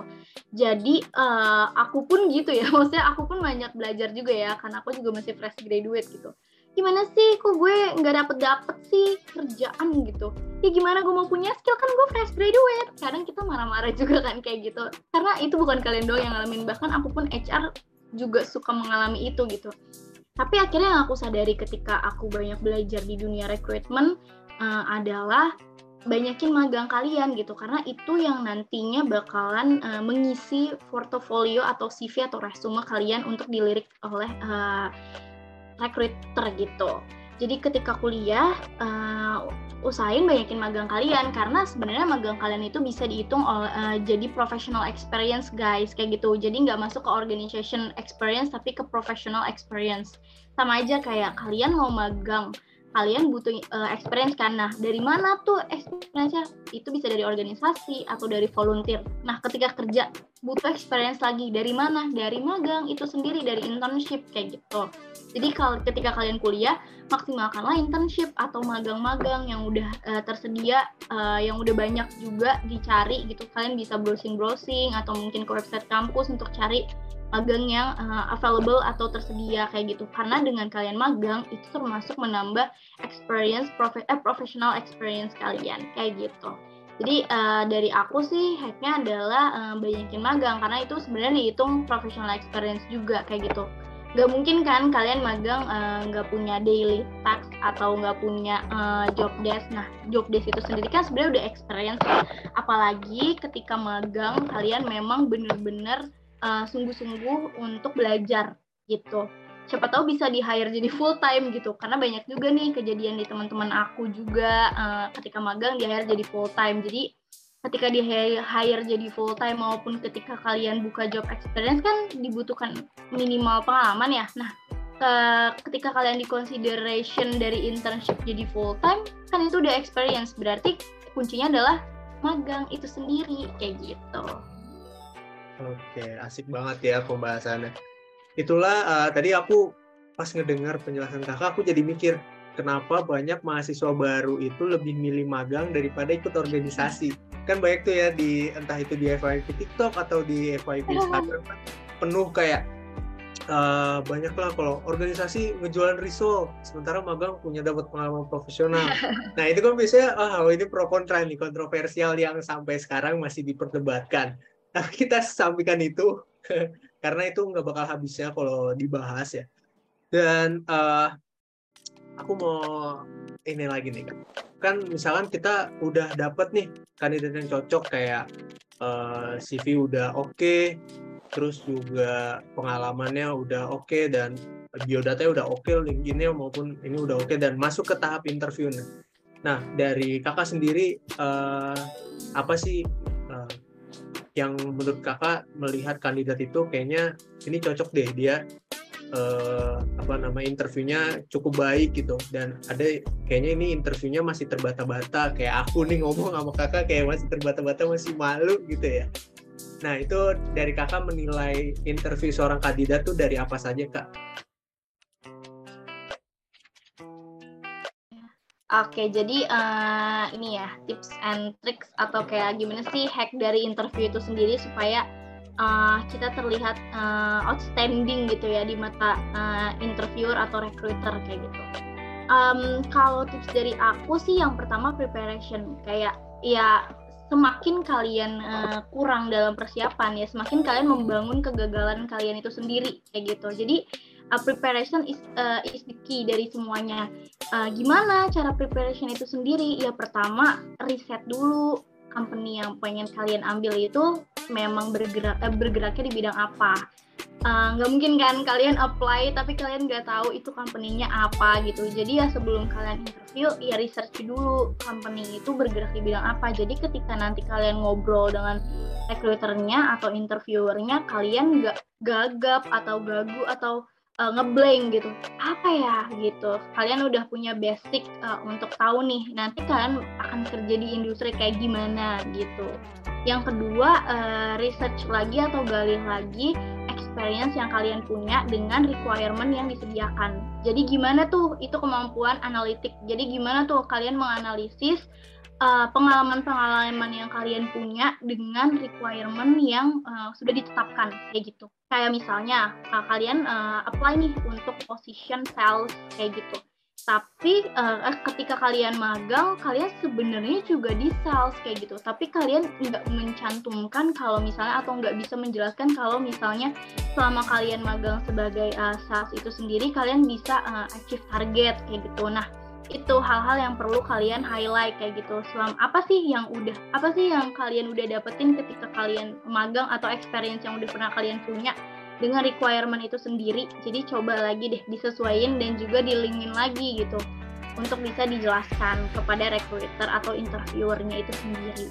Jadi uh, aku pun gitu ya, maksudnya aku pun banyak belajar juga ya karena aku juga masih fresh graduate gitu. Gimana sih, kok gue nggak dapet dapet sih kerjaan gitu? Ya gimana gue mau punya skill kan gue fresh graduate. Kadang kita marah-marah juga kan kayak gitu. Karena itu bukan kalian doang yang ngalamin, bahkan aku pun HR juga suka mengalami itu gitu tapi akhirnya yang aku sadari ketika aku banyak belajar di dunia rekrutmen uh, adalah banyakin magang kalian gitu karena itu yang nantinya bakalan uh, mengisi portofolio atau CV atau resume kalian untuk dilirik oleh uh, recruiter gitu. Jadi ketika kuliah uh, usahain banyakin magang kalian karena sebenarnya magang kalian itu bisa dihitung oleh uh, jadi professional experience guys kayak gitu. Jadi nggak masuk ke organization experience tapi ke professional experience. Sama aja kayak kalian mau magang kalian butuh uh, experience kan. Nah, dari mana tuh experience-nya? Itu bisa dari organisasi atau dari volunteer. Nah, ketika kerja butuh experience lagi dari mana? Dari magang itu sendiri dari internship kayak gitu. Jadi kalau ketika kalian kuliah, maksimalkanlah internship atau magang-magang yang udah uh, tersedia uh, yang udah banyak juga dicari gitu. Kalian bisa browsing-browsing atau mungkin ke website kampus untuk cari magang yang uh, available atau tersedia kayak gitu karena dengan kalian magang itu termasuk menambah experience prof eh, professional experience kalian kayak gitu jadi uh, dari aku sih hacknya adalah uh, banyakin magang karena itu sebenarnya dihitung professional experience juga kayak gitu Gak mungkin kan kalian magang nggak uh, punya daily task atau nggak punya uh, job desk. Nah, job desk itu sendiri kan sebenarnya udah experience. Apalagi ketika magang kalian memang bener-bener eh, sungguh-sungguh untuk belajar gitu. Siapa tahu bisa di hire jadi full time gitu. Karena banyak juga nih kejadian di teman-teman aku juga uh, ketika magang di hire jadi full time jadi ketika di hire jadi full time maupun ketika kalian buka job experience kan dibutuhkan minimal pengalaman ya. Nah ke, ketika kalian di consideration dari internship jadi full time kan itu udah experience. Berarti kuncinya adalah magang itu sendiri kayak gitu. Oke, asik banget ya pembahasannya. Itulah uh, tadi aku pas ngedengar penjelasan kakak, aku jadi mikir kenapa banyak mahasiswa baru itu lebih milih magang daripada ikut organisasi. Kan banyak tuh ya di entah itu di FYP TikTok atau di FYP Instagram kan penuh kayak uh, banyak lah kalau organisasi ngejualan risol sementara magang punya dapat pengalaman profesional nah itu kan biasanya ah oh, ini pro kontra nih kontroversial yang sampai sekarang masih diperdebatkan tapi kita sampaikan itu karena itu nggak bakal habisnya kalau dibahas ya dan uh, aku mau ini lagi nih kan kan misalkan kita udah dapet nih kandidat yang cocok kayak uh, eh, CV udah oke okay, terus juga pengalamannya udah oke okay, dan biodatanya udah oke okay, LinkedIn-nya maupun ini udah oke okay, dan masuk ke tahap interview nih. Nah dari kakak sendiri uh, apa sih yang menurut kakak melihat kandidat itu kayaknya ini cocok deh dia uh, apa nama interviewnya cukup baik gitu. Dan ada kayaknya ini interviewnya masih terbata-bata kayak aku nih ngomong sama kakak kayak masih terbata-bata masih malu gitu ya. Nah itu dari kakak menilai interview seorang kandidat tuh dari apa saja kak Oke, jadi uh, ini ya tips and tricks atau kayak gimana sih hack dari interview itu sendiri supaya uh, kita terlihat uh, outstanding gitu ya di mata uh, interviewer atau recruiter kayak gitu. Um, kalau tips dari aku sih yang pertama preparation kayak ya semakin kalian uh, kurang dalam persiapan ya semakin kalian membangun kegagalan kalian itu sendiri kayak gitu jadi uh, preparation is uh, is the key dari semuanya. Uh, gimana cara preparation itu sendiri? Ya pertama riset dulu company yang pengen kalian ambil itu memang bergerak eh, bergeraknya di bidang apa. Eh, nggak uh, mungkin kan kalian apply tapi kalian nggak tahu itu company-nya apa gitu. Jadi ya sebelum kalian interview ya research dulu company itu bergerak di bidang apa. Jadi ketika nanti kalian ngobrol dengan recruiternya atau interviewernya kalian nggak gagap atau gagu atau uh, ngeblank gitu apa ya gitu kalian udah punya basic uh, untuk tahu nih nanti kalian akan kerja di industri kayak gimana gitu yang kedua uh, research lagi atau gali lagi experience yang kalian punya dengan requirement yang disediakan. Jadi gimana tuh itu kemampuan analitik. Jadi gimana tuh kalian menganalisis uh, pengalaman-pengalaman yang kalian punya dengan requirement yang uh, sudah ditetapkan kayak gitu. Kayak misalnya uh, kalian uh, apply nih untuk position sales kayak gitu. Tapi uh, ketika kalian magang kalian sebenarnya juga di sales kayak gitu. Tapi kalian nggak mencantumkan kalau misalnya atau nggak bisa menjelaskan kalau misalnya selama kalian magang sebagai uh, sales itu sendiri kalian bisa uh, achieve target kayak gitu. Nah itu hal-hal yang perlu kalian highlight kayak gitu selama apa sih yang udah apa sih yang kalian udah dapetin ketika kalian magang atau experience yang udah pernah kalian punya dengan requirement itu sendiri. Jadi coba lagi deh disesuaikan dan juga dilingin lagi gitu untuk bisa dijelaskan kepada recruiter atau interviewernya itu sendiri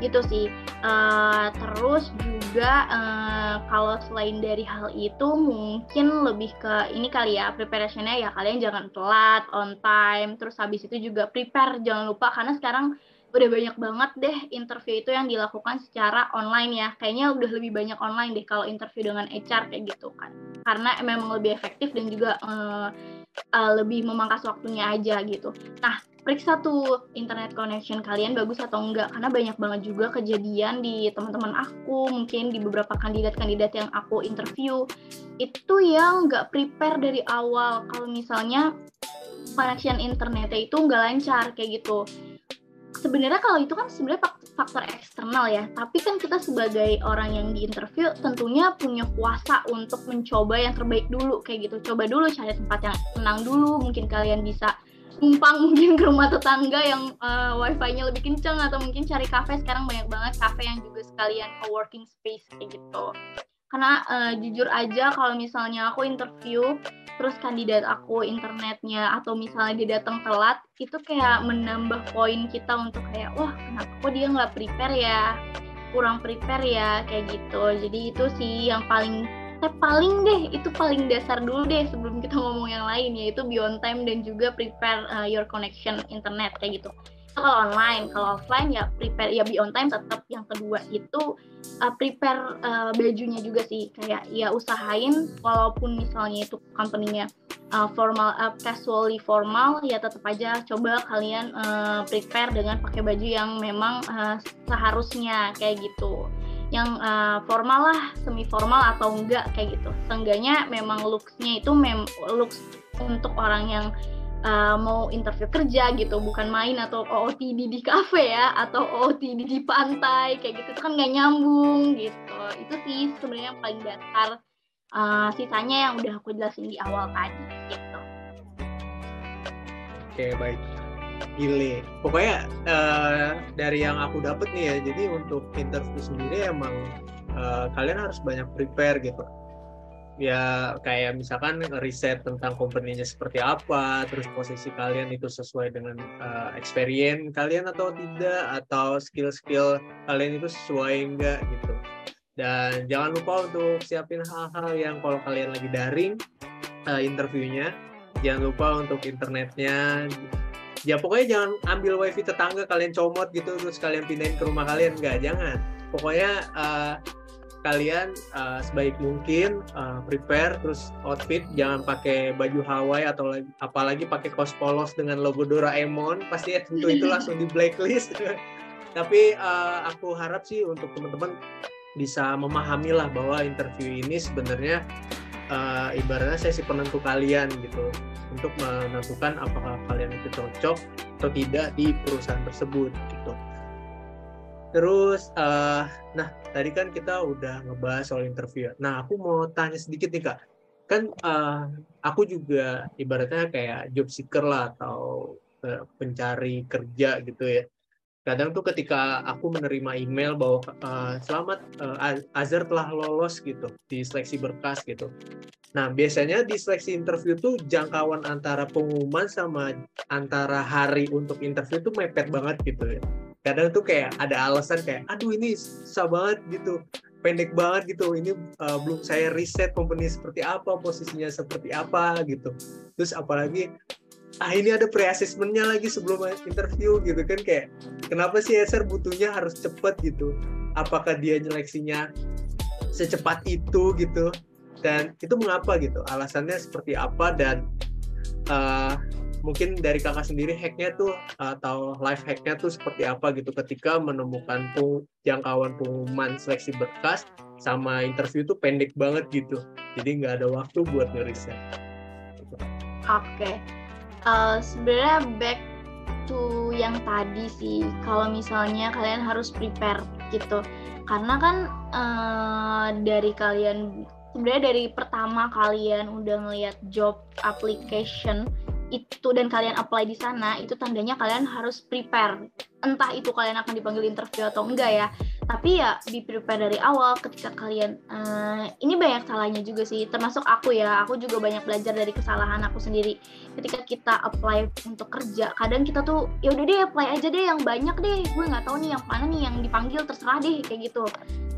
gitu sih uh, terus juga uh, kalau selain dari hal itu mungkin lebih ke ini kali ya preparationnya ya kalian jangan telat on time terus habis itu juga prepare jangan lupa karena sekarang udah banyak banget deh interview itu yang dilakukan secara online ya. Kayaknya udah lebih banyak online deh kalau interview dengan HR kayak gitu kan. Karena memang lebih efektif dan juga uh, uh, lebih memangkas waktunya aja gitu. Nah, periksa tuh internet connection kalian bagus atau enggak. Karena banyak banget juga kejadian di teman-teman aku mungkin di beberapa kandidat-kandidat yang aku interview. Itu yang nggak prepare dari awal. Kalau misalnya connection internetnya itu nggak lancar kayak gitu. Sebenarnya kalau itu kan sebenarnya faktor eksternal ya. Tapi kan kita sebagai orang yang diinterview tentunya punya kuasa untuk mencoba yang terbaik dulu kayak gitu. Coba dulu cari tempat yang tenang dulu mungkin kalian bisa numpang mungkin ke rumah tetangga yang uh, wifi-nya lebih kenceng atau mungkin cari kafe. Sekarang banyak banget kafe yang juga sekalian co-working space kayak gitu. Karena uh, jujur aja kalau misalnya aku interview terus kandidat aku internetnya atau misalnya dia datang telat itu kayak menambah poin kita untuk kayak wah kenapa kok dia nggak prepare ya? Kurang prepare ya? Kayak gitu. Jadi itu sih yang paling eh, paling deh itu paling dasar dulu deh sebelum kita ngomong yang lain yaitu beyond time dan juga prepare uh, your connection internet kayak gitu. Kalau online kalau offline ya prepare ya be on time tetap yang kedua itu uh, prepare uh, bajunya juga sih. Kayak ya usahain walaupun misalnya itu company-nya uh, formal uh, casually formal ya tetap aja coba kalian uh, prepare dengan pakai baju yang memang uh, seharusnya kayak gitu yang uh, formal lah semi formal atau enggak kayak gitu. Seenggaknya memang looksnya itu mem looks untuk orang yang uh, mau interview kerja gitu bukan main atau OOTD di kafe ya atau OOTD di pantai kayak gitu. Itu kan nggak nyambung gitu. Itu sih sebenarnya yang paling dasar uh, sisanya yang udah aku jelasin di awal tadi gitu. Oke baik Gile. Pokoknya uh, dari yang aku dapat nih ya, jadi untuk interview sendiri emang uh, kalian harus banyak prepare gitu ya kayak misalkan riset tentang company-nya seperti apa, terus posisi kalian itu sesuai dengan uh, experience kalian atau tidak, atau skill-skill kalian itu sesuai enggak gitu. Dan jangan lupa untuk siapin hal-hal yang kalau kalian lagi daring uh, interviewnya, jangan lupa untuk internetnya. Ya pokoknya jangan ambil wifi tetangga kalian comot gitu terus kalian pindahin ke rumah kalian. Enggak, jangan. Pokoknya uh, kalian uh, sebaik mungkin uh, prepare terus outfit. Jangan pakai baju Hawaii atau lagi, apalagi pakai kaos polos dengan logo Doraemon. Pasti ya tentu itu langsung di blacklist. Tapi uh, aku harap sih untuk teman-teman bisa memahami lah bahwa interview ini sebenarnya uh, ibaratnya sesi penentu kalian gitu. Untuk menentukan apakah kalian itu cocok atau tidak di perusahaan tersebut gitu. Terus uh, nah tadi kan kita udah ngebahas soal interview nah aku mau tanya sedikit nih kak. Kan uh, aku juga ibaratnya kayak job seeker lah atau uh, pencari kerja gitu ya kadang tuh ketika aku menerima email bahwa uh, selamat uh, Azhar telah lolos gitu di seleksi berkas gitu. Nah biasanya di seleksi interview tuh jangkauan antara pengumuman sama antara hari untuk interview tuh mepet banget gitu ya. Kadang tuh kayak ada alasan kayak aduh ini susah banget gitu pendek banget gitu ini uh, belum saya riset company seperti apa posisinya seperti apa gitu terus apalagi ah ini ada pre-assessmentnya lagi sebelum interview gitu kan kayak kenapa sih SR butuhnya harus cepet gitu? Apakah dia nyeleksinya secepat itu gitu? Dan itu mengapa gitu? Alasannya seperti apa? Dan uh, mungkin dari kakak sendiri hacknya tuh atau life hacknya tuh seperti apa gitu? Ketika menemukan pung, jangkauan pengumuman seleksi berkas sama interview tuh pendek banget gitu. Jadi nggak ada waktu buat ngeriset. Oke, okay uh, sebenarnya back to yang tadi sih kalau misalnya kalian harus prepare gitu. Karena kan uh, dari kalian sebenarnya dari pertama kalian udah ngelihat job application itu dan kalian apply di sana itu tandanya kalian harus prepare. Entah itu kalian akan dipanggil interview atau enggak ya tapi ya di prepare dari awal ketika kalian uh, ini banyak salahnya juga sih termasuk aku ya. Aku juga banyak belajar dari kesalahan aku sendiri. Ketika kita apply untuk kerja kadang kita tuh ya udah deh apply aja deh yang banyak deh. Gue nggak tahu nih yang mana nih yang dipanggil terserah deh kayak gitu.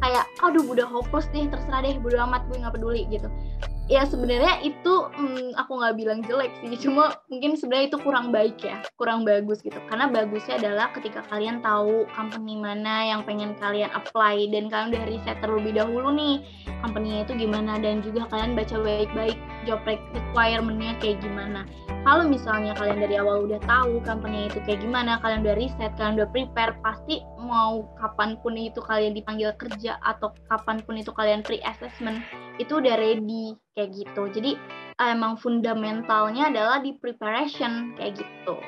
Kayak aduh udah hopeless deh terserah deh bodo amat gue nggak peduli gitu ya sebenarnya itu hmm, aku nggak bilang jelek sih cuma mungkin sebenarnya itu kurang baik ya kurang bagus gitu. Karena bagusnya adalah ketika kalian tahu company mana yang pengen kalian apply dan kalian udah riset terlebih dahulu nih company itu gimana dan juga kalian baca baik-baik job requirement-nya kayak gimana. Kalau misalnya kalian dari awal udah tahu company itu kayak gimana kalian udah riset kalian udah prepare pasti mau kapan pun itu kalian dipanggil kerja atau kapan pun itu kalian pre-assessment itu udah ready kayak gitu. Jadi emang fundamentalnya adalah di preparation kayak gitu.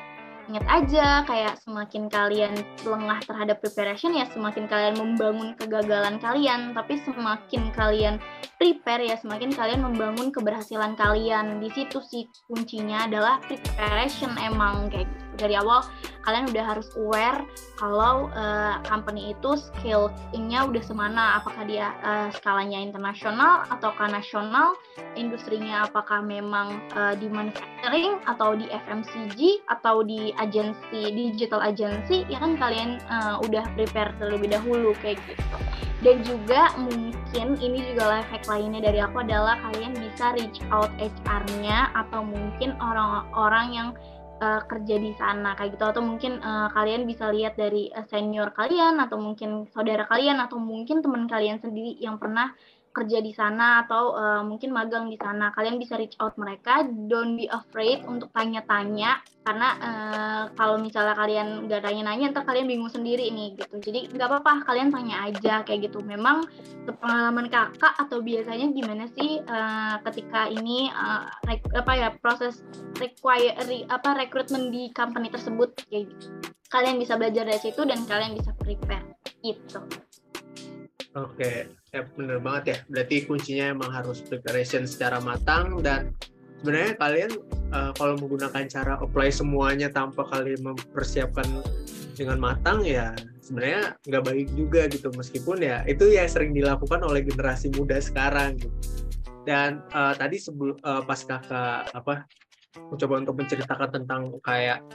Ingat aja kayak semakin kalian lengah terhadap preparation ya semakin kalian membangun kegagalan kalian, tapi semakin kalian prepare ya semakin kalian membangun keberhasilan kalian. Di situ sih kuncinya adalah preparation emang kayak gitu dari awal kalian udah harus aware kalau uh, company itu skillnya udah semana. Apakah dia uh, skalanya internasional ataukah nasional? Industrinya apakah memang uh, di manufacturing atau di FMCG atau di agensi digital agency? Ya kan kalian uh, udah prepare terlebih dahulu kayak gitu. Dan juga mungkin ini juga hack lainnya dari aku adalah kalian bisa reach out HR-nya atau mungkin orang-orang yang uh, kerja di sana kayak gitu. Atau mungkin uh, kalian bisa lihat dari uh, senior kalian atau mungkin saudara kalian atau mungkin teman kalian sendiri yang pernah kerja di sana atau uh, mungkin magang di sana. Kalian bisa reach out mereka. Don't be afraid untuk tanya-tanya karena uh, kalau misalnya kalian nggak tanya-nanya ntar kalian bingung sendiri nih gitu. Jadi nggak apa-apa kalian tanya aja kayak gitu. Memang pengalaman kakak atau biasanya gimana sih uh, ketika ini uh, apa ya proses require re, apa rekrutmen di company tersebut kayak gitu. Kalian bisa belajar dari situ dan kalian bisa prepare itu Oke, ya bener banget ya. Berarti kuncinya emang harus preparation secara matang dan sebenarnya kalian uh, kalau menggunakan cara apply semuanya tanpa kalian mempersiapkan dengan matang ya sebenarnya nggak baik juga gitu meskipun ya itu ya sering dilakukan oleh generasi muda sekarang gitu. Dan uh, tadi sebelum uh, pas kakak apa mencoba untuk menceritakan tentang kayak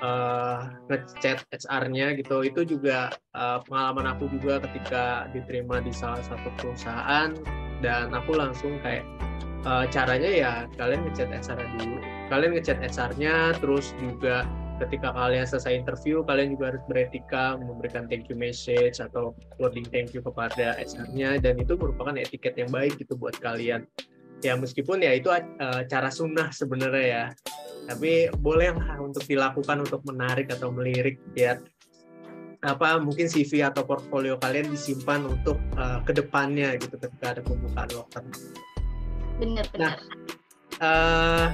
uh, ngechat HR-nya gitu. Itu juga uh, pengalaman aku juga ketika diterima di salah satu perusahaan. Dan aku langsung kayak uh, caranya ya kalian ngechat HR dulu. Kalian ngechat HR-nya terus juga ketika kalian selesai interview kalian juga harus beretika memberikan thank you message atau wording thank you kepada HR-nya dan itu merupakan etiket yang baik gitu buat kalian ya meskipun ya itu uh, cara sunnah sebenarnya ya tapi bolehlah untuk dilakukan untuk menarik atau melirik ya apa mungkin CV atau portfolio kalian disimpan untuk uh, ke depannya gitu ketika ada pembukaan loker. Benar benar. Nah, uh,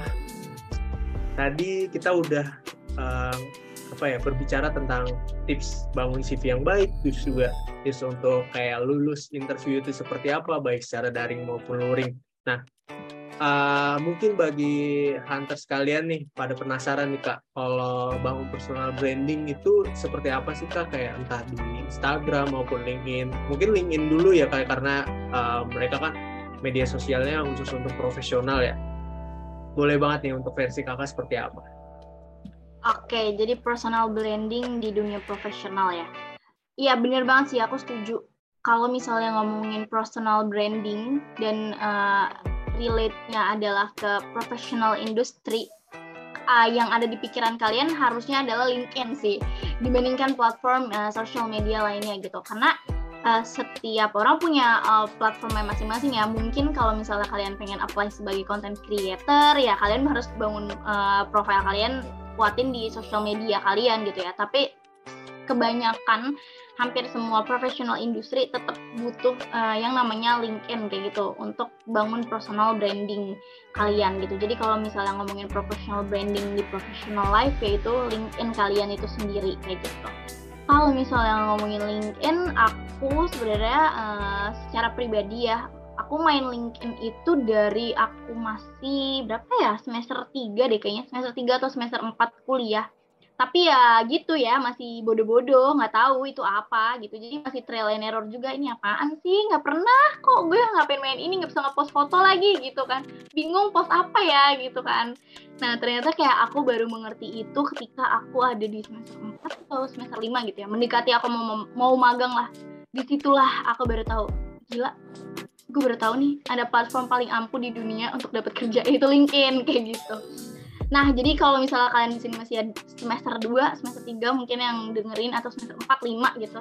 tadi kita udah uh, apa ya berbicara tentang tips bangun CV yang baik, terus juga tips untuk kayak lulus interview itu seperti apa, baik secara daring maupun luring. Nah, uh, mungkin bagi hunter sekalian nih pada penasaran nih kak, kalau bangun personal branding itu seperti apa sih kak? Kayak entah di Instagram maupun LinkedIn. Mungkin LinkedIn dulu ya kayak karena uh, mereka kan media sosialnya khusus untuk profesional ya. Boleh banget nih untuk versi kakak seperti apa? Oke, jadi personal branding di dunia profesional ya. Iya bener banget sih, aku setuju. Kalau misalnya ngomongin personal branding dan uh, relate-nya adalah ke professional industry, uh, yang ada di pikiran kalian harusnya adalah LinkedIn sih, dibandingkan platform uh, social media lainnya gitu. Karena uh, setiap orang punya uh, platformnya masing-masing ya. Mungkin kalau misalnya kalian pengen apply sebagai content creator, ya kalian harus bangun uh, profile kalian kuatin di sosial media kalian gitu ya tapi kebanyakan hampir semua profesional industri tetap butuh uh, yang namanya LinkedIn kayak gitu untuk bangun personal branding kalian gitu. Jadi kalau misalnya ngomongin professional branding di professional life yaitu LinkedIn kalian itu sendiri kayak gitu. Kalau misalnya ngomongin LinkedIn, aku sebenarnya uh, secara pribadi ya aku main LinkedIn itu dari aku masih berapa ya semester 3 deh kayaknya semester 3 atau semester 4 kuliah tapi ya gitu ya masih bodoh-bodoh nggak tahu itu apa gitu. Jadi masih trial and error juga ini apaan sih? Nggak pernah kok gue ngapain main ini nggak bisa ngepost foto lagi gitu kan. Bingung post apa ya gitu kan. Nah ternyata kayak aku baru mengerti itu ketika aku ada di semester 4 atau semester 5 gitu ya. Mendekati aku mau mau magang lah. Di situlah aku baru tahu gila gue baru tahu nih ada platform paling ampuh di dunia untuk dapat kerja. Itu LinkedIn kayak gitu. Nah, jadi kalau misalnya kalian di sini masih semester 2, semester 3 mungkin yang dengerin atau semester 4, 5 gitu.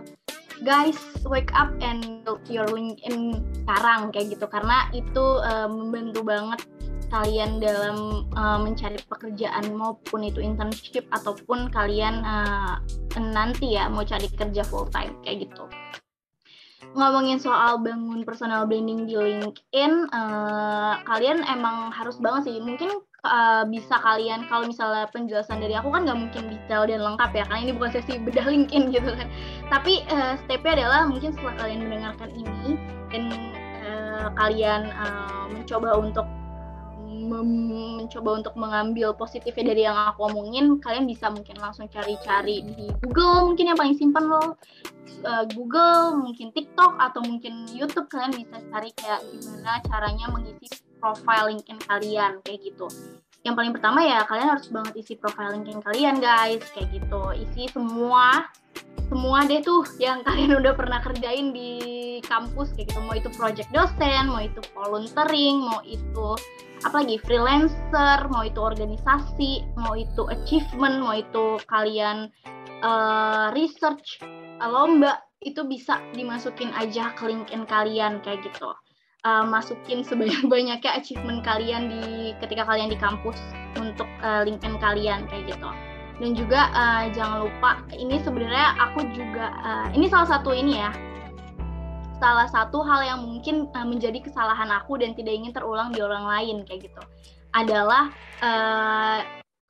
Guys, wake up and build your LinkedIn sekarang kayak gitu karena itu uh, membantu banget kalian dalam uh, mencari pekerjaan maupun itu internship ataupun kalian uh, nanti ya mau cari kerja full time kayak gitu ngomongin soal bangun personal branding di LinkedIn, uh, kalian emang harus banget sih. Mungkin uh, bisa kalian kalau misalnya penjelasan dari aku kan nggak mungkin detail dan lengkap ya, karena ini bukan sesi bedah LinkedIn gitu kan. Tapi uh, stepnya adalah mungkin setelah kalian mendengarkan ini dan uh, kalian uh, mencoba untuk mencoba untuk mengambil positifnya dari yang aku omongin, kalian bisa mungkin langsung cari-cari di Google mungkin yang paling simpan uh, Google, mungkin TikTok atau mungkin YouTube kalian bisa cari kayak gimana caranya mengisi profile LinkedIn kalian kayak gitu. Yang paling pertama ya kalian harus banget isi profile LinkedIn kalian guys kayak gitu. Isi semua semua deh tuh yang kalian udah pernah kerjain di kampus kayak gitu. Mau itu project dosen, mau itu volunteering, mau itu apalagi freelancer, mau itu organisasi, mau itu achievement, mau itu kalian uh, research uh, lomba itu bisa dimasukin aja ke LinkedIn kalian kayak gitu. Uh, masukin sebanyak-banyaknya achievement kalian di ketika kalian di kampus untuk uh, LinkedIn kalian kayak gitu. Dan juga uh, jangan lupa ini sebenarnya aku juga uh, ini salah satu ini ya salah satu hal yang mungkin uh, menjadi kesalahan aku dan tidak ingin terulang di orang lain kayak gitu adalah uh,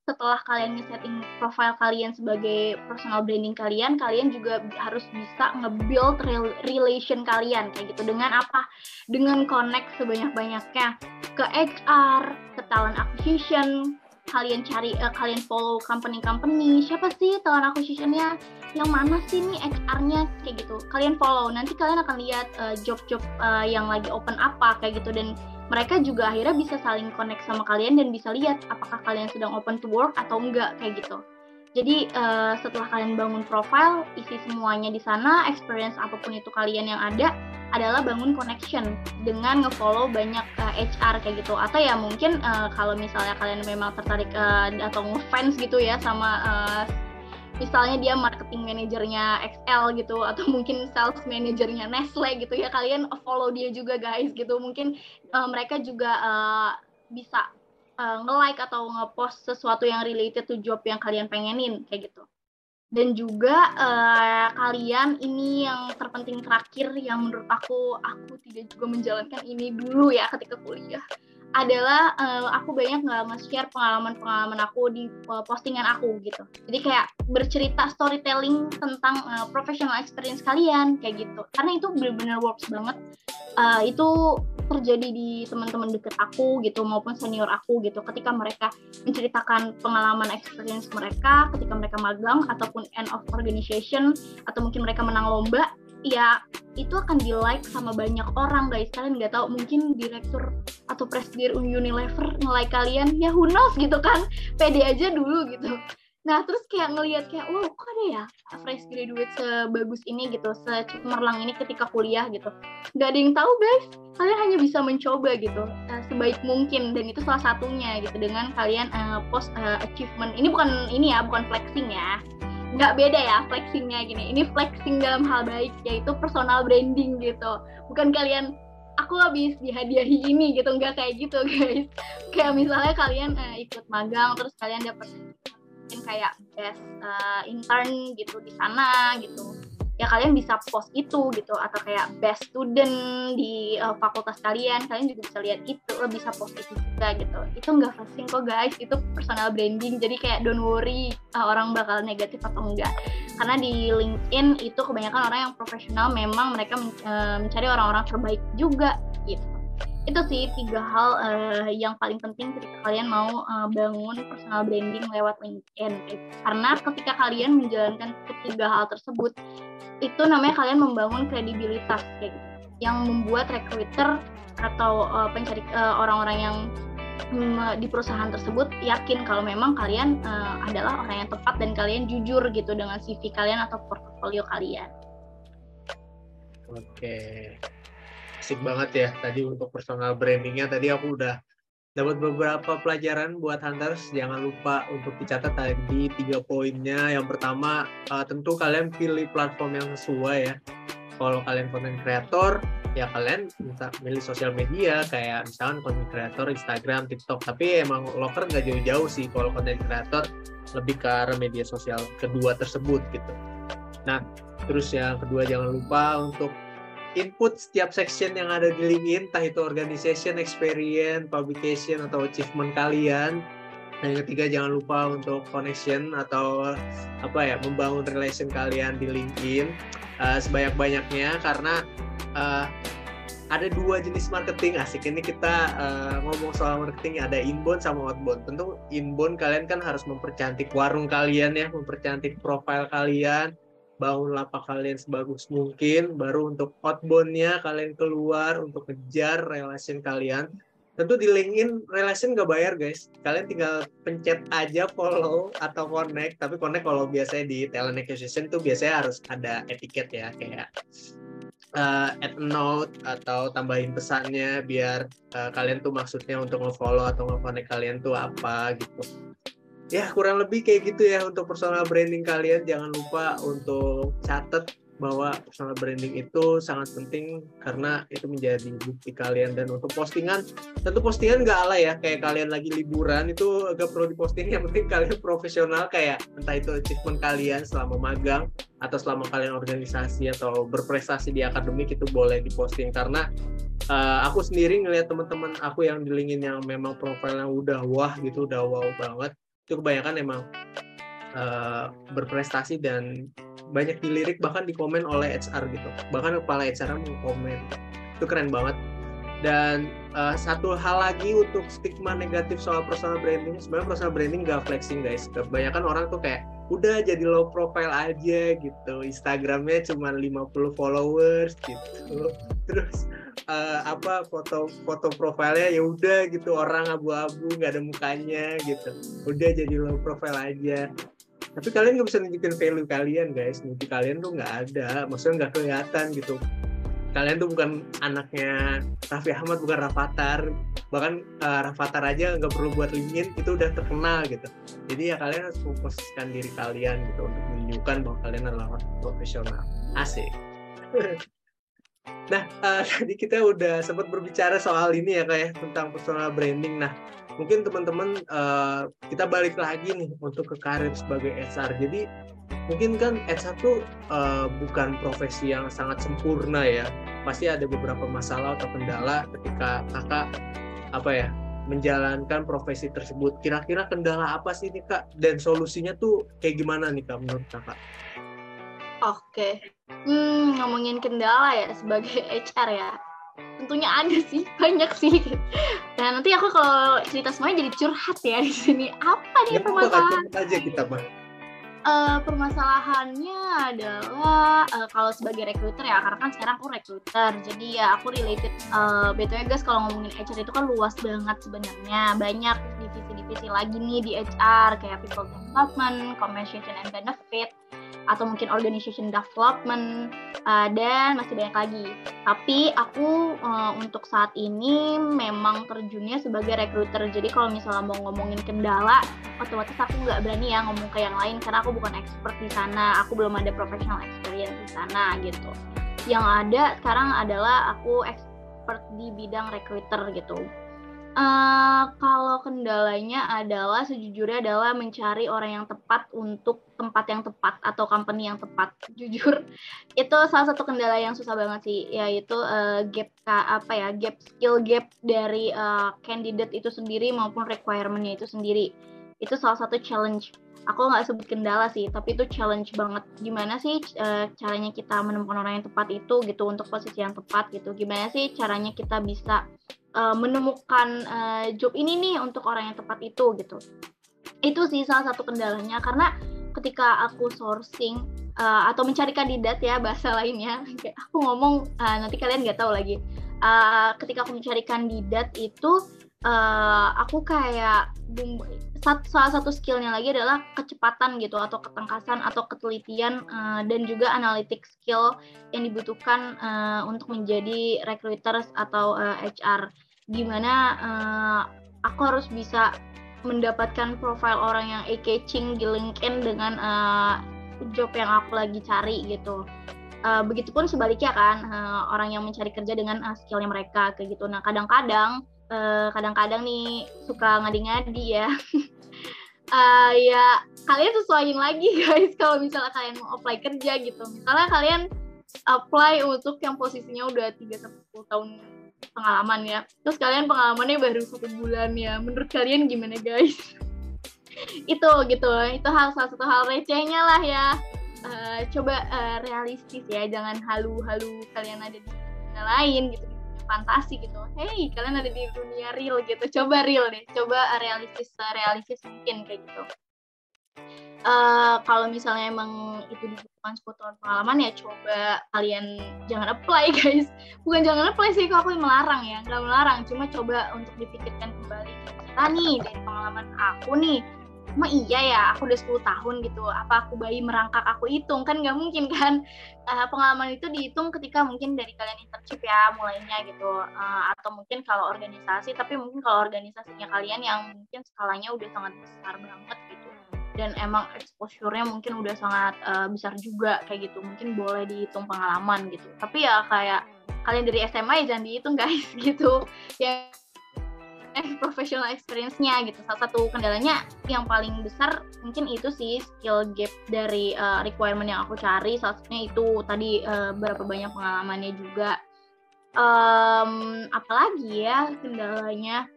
setelah kalian nge-setting profile kalian sebagai personal branding kalian, kalian juga harus bisa nge-build relation kalian kayak gitu dengan apa? Dengan connect sebanyak-banyaknya ke HR, ke talent acquisition, kalian cari uh, kalian follow company-company siapa sih talent acquisitionnya yang mana sih nih HR-nya kayak gitu. Kalian follow nanti kalian akan lihat uh, job-job uh, yang lagi open apa kayak gitu. Dan mereka juga akhirnya bisa saling connect sama kalian dan bisa lihat apakah kalian sedang open to work atau enggak kayak gitu jadi uh, setelah kalian bangun profile isi semuanya di sana experience apa pun itu kalian yang ada adalah bangun connection dengan ngefollow banyak uh, eh, HR kayak gitu. Atau ya mungkin uh, kalau misalnya kalian memang tertarik uh, atau ngefans gitu ya sama uh, misalnya dia marketing manajernya XL gitu atau mungkin sales manajernya Nestle gitu ya kalian follow dia juga guys gitu. Mungkin uh, mereka juga uh, bisa uh, nge-like atau nge-post sesuatu yang related to job yang kalian pengenin kayak gitu dan juga uh, kalian ini yang terpenting terakhir yang menurut aku aku tidak juga menjalankan ini dulu ya ketika kuliah adalah uh, aku banyak nggak nge-share pengalaman-pengalaman aku di uh, postingan aku gitu. Jadi kayak bercerita storytelling tentang uh, professional experience kalian kayak gitu. Karena itu benar-benar works banget. Uh, itu terjadi di teman-teman deket aku gitu maupun senior aku gitu. Ketika mereka menceritakan pengalaman experience mereka ketika mereka magang ataupun end of organization atau mungkin mereka menang lomba ya itu akan di like sama banyak orang guys. Kalian nggak tahu mungkin direktur atau presidir Unilever nge-like kalian ya who knows gitu kan. Pede aja dulu gitu nah terus kayak ngelihat kayak wow kok ada ya fresh graduate sebagus ini gitu secemerlang ini ketika kuliah gitu. Nggak ada yang tahu guys. Kalian hanya bisa mencoba gitu uh, sebaik mungkin dan itu salah satunya gitu dengan kalian uh, post uh, achievement. Ini bukan ini ya bukan flexing ya. Nggak beda ya flexingnya gini. Ini flexing dalam hal baik yaitu personal branding gitu. Bukan kalian aku habis dihadiahi ini gitu. Nggak kayak gitu guys. Kayak misalnya kalian uh, ikut magang terus kalian dapat mungkin kayak best uh, intern gitu di sana gitu. Ya kalian bisa post itu gitu atau kayak best student di uh, fakultas kalian kalian juga bisa lihat itu lo bisa post itu juga gitu. Itu nggak flexing kok guys. Itu personal branding. Jadi kayak don't worry uh, orang bakal negatif atau enggak. Karena di LinkedIn itu kebanyakan orang yang profesional memang mereka men uh, mencari orang-orang terbaik juga gitu itu sih tiga hal uh, yang paling penting ketika kalian mau uh, bangun personal branding lewat LinkedIn. Karena ketika kalian menjalankan ketiga hal tersebut itu namanya kalian membangun kredibilitas kayak gitu. Yang membuat recruiter atau uh, pencari uh, orang-orang yang um, di perusahaan tersebut yakin kalau memang kalian uh, adalah orang yang tepat dan kalian jujur gitu dengan CV kalian atau portfolio kalian. Oke, asik banget ya tadi untuk personal brandingnya tadi aku udah dapat beberapa pelajaran buat hunters. Jangan lupa untuk dicatat tadi tiga poinnya. Yang pertama, uh, tentu kalian pilih platform yang sesuai ya. Kalau kalian content creator, ya kalian bisa milih sosial media kayak misalkan content creator Instagram, TikTok. Tapi emang loker nggak jauh-jauh sih kalau content creator lebih ke arah media sosial kedua tersebut gitu. Nah, terus yang kedua jangan lupa untuk input setiap section yang ada di LinkedIn, entah itu organization, experience, publication, atau achievement kalian. Dan yang ketiga jangan lupa untuk connection atau apa ya membangun relation kalian di LinkedIn uh, sebanyak-banyaknya. Karena uh, ada dua jenis marketing. Asik ini kita uh, ngomong soal marketing ada inbound sama outbound. Tentu inbound kalian kan harus mempercantik warung kalian ya mempercantik profile kalian bangun lapak kalian sebagus mungkin baru untuk outboundnya kalian keluar untuk kejar relation kalian. Tentu di LinkedIn relation gak bayar guys. Kalian tinggal pencet aja follow atau connect. Tapi connect kalau biasanya di talent acquisition tuh biasanya harus ada etiket ya kayak uh, add note atau tambahin pesannya biar uh, kalian tuh maksudnya untuk nge-follow atau nge-connect kalian tuh apa gitu ya kurang lebih kayak gitu ya untuk personal branding kalian. Jangan lupa untuk catat bahwa personal branding itu sangat penting karena itu menjadi bukti kalian. Dan untuk postingan tentu postingan nggak ala ya. Kayak kalian lagi liburan itu agak perlu diposting. Yang penting kalian profesional kayak entah itu achievement kalian selama magang atau selama kalian organisasi atau berprestasi di akademik itu boleh diposting. Karena uh, aku sendiri ngelihat teman-teman aku yang di LinkedIn yang memang profilnya udah wah gitu udah wow banget itu kebanyakan emang uh, berprestasi dan banyak dilirik bahkan di komen oleh HR gitu. Bahkan kepala HR komen itu keren banget. Dan uh, satu hal lagi untuk stigma negatif soal personal branding. Sebenarnya personal branding gak flexing guys. Kebanyakan orang tuh kayak udah jadi low profile aja gitu. Instagramnya cuma 50 followers gitu. Terus uh, apa foto foto profilnya ya udah gitu. Orang abu-abu nggak ada mukanya gitu. Udah jadi low profile aja. Tapi kalian nggak bisa nunjukin value kalian guys. Muti kalian tuh nggak ada. Maksudnya nggak kelihatan gitu kalian tuh bukan anaknya Raffi Ahmad bukan Rafathar bahkan uh, Rafathar aja nggak perlu buat LinkedIn itu udah terkenal gitu jadi ya kalian harus fokuskan diri kalian gitu untuk menunjukkan bahwa kalian adalah profesional asik Nah, uh, tadi kita udah sempat berbicara soal ini ya kayak ya, tentang personal branding. Nah, mungkin teman-teman uh, kita balik lagi nih untuk ke karir sebagai HR. Jadi mungkin kan HR tuh uh, bukan profesi yang sangat sempurna ya. Pasti ada beberapa masalah atau kendala ketika kakak apa ya menjalankan profesi tersebut. Kira-kira kendala apa sih nih kak? Dan solusinya tuh kayak gimana nih kak menurut kakak? Oke, hmm, ngomongin kendala ya sebagai HR ya. Tentunya ada sih, banyak sih. Dan nanti aku kalau cerita semuanya jadi curhat ya di sini. Apa nih permasalahan? Aja kita mah. Eh, permasalahannya adalah eh, kalau sebagai recruiter ya karena kan sekarang aku recruiter jadi ya aku related eh btw guys kalau ngomongin HR itu kan luas banget sebenarnya. Banyak divisi-divisi lagi nih di HR kayak people development, compensation and benefit atau mungkin organization development eh, dan masih banyak lagi. Tapi aku eh, untuk saat ini memang terjunnya sebagai recruiter. Jadi kalau misalnya mau ngomongin kendala otomatis aku nggak berani ya ngomong ke yang lain karena aku bukan expert di sana. Aku belum ada professional experience di sana gitu. Yang ada sekarang adalah aku expert di bidang recruiter gitu Eh, kalau kendalanya adalah sejujurnya adalah mencari orang yang tepat untuk tempat yang tepat atau company yang tepat. Jujur itu salah satu kendala yang susah banget sih yaitu eh, gap apa ya gap skill gap dari eh, candidate itu sendiri maupun requirementnya itu sendiri. Itu salah satu challenge aku nggak sebut kendala sih tapi itu challenge banget. Gimana sih eh, caranya kita menemukan orang yang tepat itu gitu untuk posisi yang tepat gitu? Gimana sih caranya kita bisa eh, menemukan eh, job ini nih untuk orang yang tepat itu gitu? Itu sih salah satu kendalanya karena ketika aku sourcing eh, atau mencari kandidat ya bahasa lainnya aku ngomong eh, nanti kalian nggak tahu lagi. Eh, ketika aku mencari kandidat itu eh, aku kayak bumbu salah satu skillnya lagi adalah kecepatan gitu atau ketangkasan atau ketelitian eh, dan juga analytic skill yang dibutuhkan eh, untuk menjadi recruiters atau eh, HR gimana eh, aku harus bisa mendapatkan profile orang yang eye-catching di LinkedIn dengan eh, job yang aku lagi cari gitu. Eh, begitupun sebaliknya kan eh, orang yang mencari kerja dengan eh, skillnya mereka kayak gitu. Nah kadang-kadang eh, kadang-kadang nih suka ngadi-ngadi ya. Eh, ya kalian sesuaiin lagi guys kalau misalnya kalian mau apply kerja gitu. Misalnya kalian apply untuk yang posisinya udah 3 sampai 10 tahun pengalaman ya. Terus kalian pengalamannya baru satu bulan ya. Menurut kalian gimana guys? Itu gitu. Itu hal salah satu hal recehnya lah ya. Eh, coba eh, realistis ya. Jangan halu-halu kalian ada di lain gitu fantasi gitu. Hey kalian ada di dunia real gitu. Coba real deh. Coba realistis realistis mungkin kayak gitu. Eh, kalau misalnya emang itu dibutuhkan 10 tahun pengalaman ya coba kalian jangan apply guys. Bukan jangan apply sih kok aku melarang ya. Nggak melarang cuma coba untuk dipikirkan kembali. Kita nih dari pengalaman aku nih emang iya ya aku udah 10 tahun gitu apa aku bayi merangkak aku hitung? Kan nggak mungkin kan? Eh, pengalaman itu dihitung ketika mungkin dari kalian internship ya mulainya gitu. Eh, atau mungkin kalau organisasi tapi mungkin kalau organisasinya kalian yang mungkin skalanya udah sangat besar banget gitu. Dan emang exposure-nya mungkin udah sangat eh, besar juga kayak gitu. Mungkin boleh dihitung pengalaman gitu. Tapi ya kayak kalian dari SMA ya jangan dihitung guys gitu. Ya eh, professional experience-nya gitu. Salah satu kendalanya yang paling besar mungkin itu sih skill gap dari uh, requirement yang aku cari. Salah satunya itu tadi uh, berapa banyak pengalamannya juga. Um, apalagi ya kendalanya?